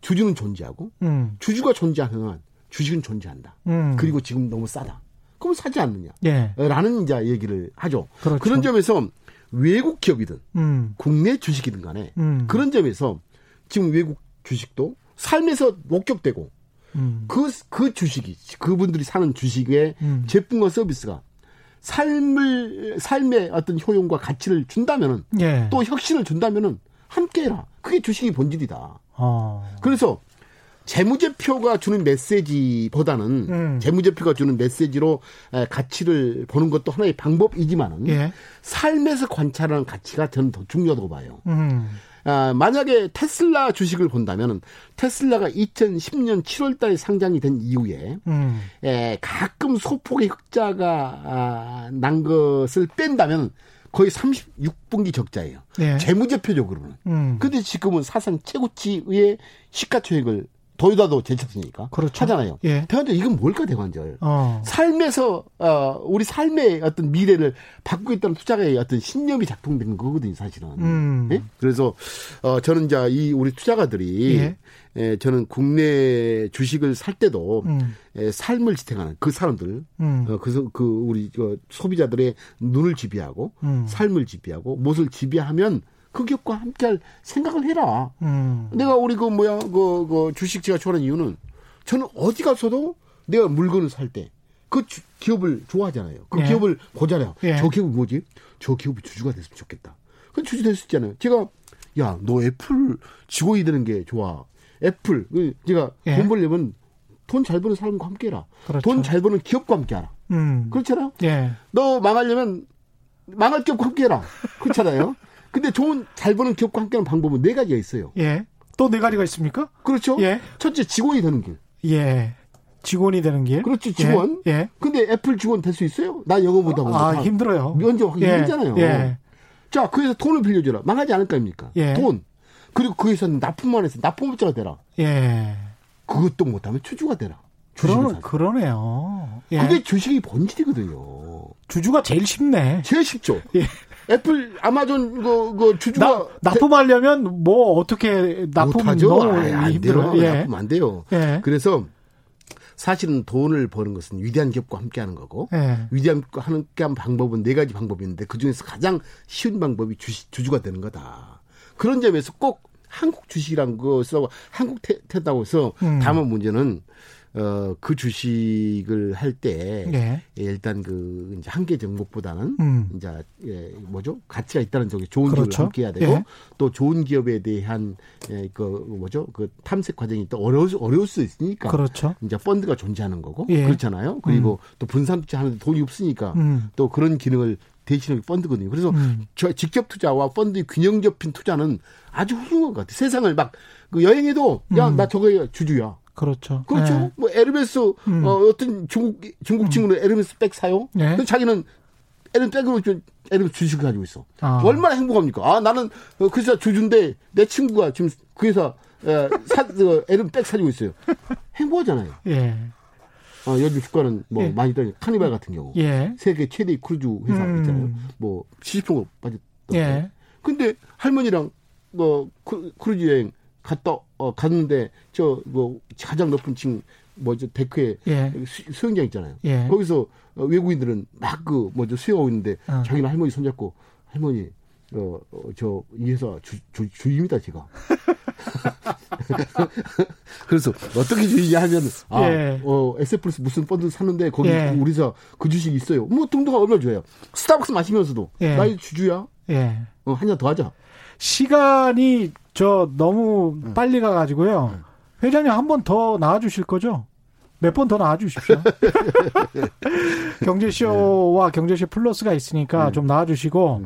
주주는 존재하고 음. 주주가 존재하는 한 주식은 존재한다. 음. 그리고 지금 너무 싸다. 그럼 사지 않느냐? 예. 라는 이제 얘기를 하죠. 그렇죠. 그런 점에서 외국 기업이든 음. 국내 주식이든 간에 음. 그런 점에서 지금 외국 주식도 삶에서 목격되고 음. 그, 그 주식이 그분들이 사는 주식의 음. 제품과 서비스가 삶을 삶의 어떤 효용과 가치를 준다면은 예. 또 혁신을 준다면은 함께해라. 그게 주식의 본질이다. 어. 그래서 재무제표가 주는 메시지보다는 음. 재무제표가 주는 메시지로 가치를 보는 것도 하나의 방법이지만은 예. 삶에서 관찰하는 가치가 저는 더 중요하다고 봐요. 음. 아, 만약에 테슬라 주식을 본다면 테슬라가 2010년 7월 달에 상장이 된 이후에 음. 에, 가끔 소폭의 흑자가 아, 난 것을 뺀다면 거의 36분기 적자예요. 네. 재무제표적으로는. 음. 근데 지금은 사상 최고치의 시가총액을 도요다도 제쳤으니까 그렇죠. 하잖아요. 예. 대관절 이건 뭘까 대관절? 어. 삶에서 어, 우리 삶의 어떤 미래를 바꾸고 있다는 투자가의 어떤 신념이 작동된 거거든요, 사실은. 음. 예? 그래서 어, 저는 이제 이 우리 투자가들이 예. 예, 저는 국내 주식을 살 때도 음. 예, 삶을 지탱하는 그 사람들, 음. 어, 그, 그 우리 그 소비자들의 눈을 지배하고 음. 삶을 지배하고 무엇을 지배하면 그 기업과 함께할 생각을 해라. 음. 내가 우리 그 뭐야 그, 그 주식 제가 좋아하는 이유는 저는 어디 가서도 내가 물건을 살 때 그 기업을 좋아하잖아요. 그 예. 기업을 보잖아요. 예. 저 기업이 뭐지? 저 기업이 주주가 됐으면 좋겠다. 그 주주 될 수 있잖아요. 제가 야 너 애플 직원이 되는 게 좋아. 애플 그 제가 예. 돈 벌려면 돈 잘 버는 사람과 함께해라. 그렇죠. 돈잘 버는 기업과 함께하라. 음. 그렇잖아요. 예. 너 망하려면 망할 기업과 함께해라. 그렇잖아요. 근데 좋은 잘 버는 기업과 함께하는 방법은 네 가지가 있어요. 예. 또 네 가지가 있습니까? 그렇죠. 예. 첫째 직원이 되는 길. 예. 직원이 되는 길. 그렇죠. 직원. 예. 예. 근데 애플 직원 될 수 있어요? 나 영어 못하고. 아, 힘들어요. 면접 하기 예. 힘들잖아요. 예. 자, 그래서 돈을 빌려줘라. 망하지 않을 거 아닙니까? 예. 돈. 그리고 거기서 납품만 해서 납품업자가 되라. 예. 그것도 못하면 주주가 되라. 그러, 그러네요. 예. 그게 주식이 본질이거든요. 주주가 제일 쉽네. 제일 쉽죠. 예. 애플, 아마존 그, 그 주주가 나, 납품하려면 뭐 어떻게 납품 하죠? 너무 안 돼요. 예. 납품 안 돼요. 예. 그래서 사실은 돈을 버는 것은 위대한 기업과 함께하는 거고 예. 위대한 기업과 함께하는 방법은 네 가지 방법이 있는데 그 중에서 가장 쉬운 방법이 주식, 주주가 되는 거다. 그런 점에서 꼭 한국 주식이란 것을 한국 태다고 해서 음. 다만 문제는 어, 그 주식을 할때 네. 예, 일단 그 이제 한계 정목보다는 음. 이제 예, 뭐죠 가치가 있다는 쪽에 좋은 그렇죠. 기업을 함께 해야 되고 예. 또 좋은 기업에 대한 예, 그 뭐죠 그 탐색 과정이 또 어려울 수 어려울 수 있으니까 그렇죠. 이제 펀드가 존재하는 거고 예. 그렇잖아요. 그리고 음. 또 분산 투자 하는데 돈이 없으니까 음. 또 그런 기능을 대신하는 펀드거든요. 그래서 음. 저 직접 투자와 펀드의 균형 잡힌 투자는 아주 훌륭한 것 같아요. 세상을 막 그 여행에도 야나 음. 저거 주주야. 그렇죠. 그렇죠. 네. 뭐 에르메스 음. 어, 어떤 중국 중국 친구는 음. 에르메스 백 사요. 네. 자기는 에르 백으로 에르메스 주식을 가지고 있어. 아. 얼마나 행복합니까? 아 나는 그 회사 주주인데 내 친구가 지금 그 회사 에, 사, 그 에르메스 백 사지고 있어요. 행복하잖아요. 예. 어, 요즘 주가는 뭐 예. 많이 떨리 카니발 같은 경우 예. 세계 최대 크루즈 회사 음. 있잖아요. 뭐 70% 빠졌던. 예. 근데 할머니랑 뭐 크루즈 여행 갔다 어 갔는데 저 뭐 가장 높은 층 뭐죠 데크에 예. 수, 영장 있잖아요. 예. 거기서 어, 외국인들은 막 그 뭐죠 수영하고 있는데 어. 자기는 할머니 손잡고 할머니 어저 이 회사 주, 주, 주입니다 제가. 그래서 어떻게 주의냐 하면 아, 예. 어, 에세플러스 무슨 펀드 샀는데 거기 예. 우리사 그 주식 있어요. 뭐 등등가 얼마 줘요. 스타벅스 마시면서도 예. 나의 주주야. 예. 어, 한 잔 더 하자. 시간이 저 너무 응. 빨리 가가지고요. 응. 회장님 한 번 더 나와주실 거죠? 몇 번 더 나와주십시오. 경제쇼와 경제쇼 플러스가 있으니까 응. 좀 나와주시고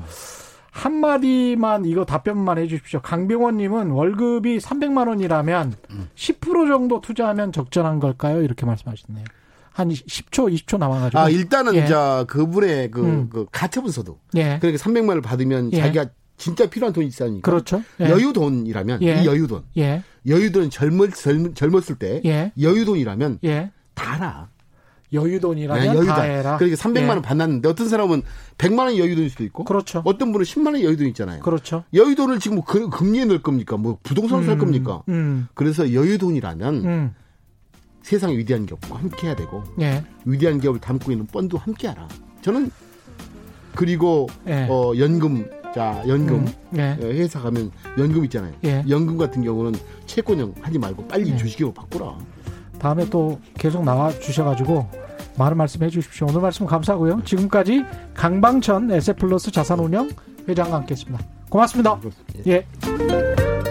한마디만 이거 답변만 해주십시오. 강병원님은 월급이 300만 원이라면 10% 정도 투자하면 적절한 걸까요? 이렇게 말씀하셨네요. 한 10초, 20초 남아가지고. 아, 일단은, 예. 자, 그분의 그, 음. 그 가처분 서도. 예. 그러니까 300만 원을 받으면 예. 자기가 진짜 필요한 돈이 있으니까. 그렇죠. 예. 여유돈이라면 예. 이 여유돈. 예. 여유돈 젊을 젊, 젊었을 때 예. 여유돈이라면 예. 다라. 여유돈이라면 네, 여유돈. 다 해라. 그러니까 300만 원 예. 받았는데 어떤 사람은 100만 원 여유돈일 수도 있고 그렇죠. 어떤 분은 10만 원 여유돈 있잖아요. 그렇죠. 여유돈을 지금 뭐 그, 금리에 넣을 겁니까? 뭐 부동산 살 음, 겁니까? 음. 그래서 여유돈이라면 음. 세상 위대한 기업과 함께 해야 되고 예. 위대한 기업을 담고 있는 펀드 함께 하라. 저는 그리고 예. 어 연금 자, 연금. 음, 네. 어, 회사 가면 연금 있잖아요. 예. 연금 같은 경우는 채권형 하지 말고 빨리 예. 주식으로 바꾸라. 다음에 또 계속 나와 주셔가지고 많은 말씀 해 주십시오. 오늘 말씀 감사하고요. 지금까지 강방천 에세플러스 자산운영 회장과 함께했습니다. 고맙습니다. 예. 예.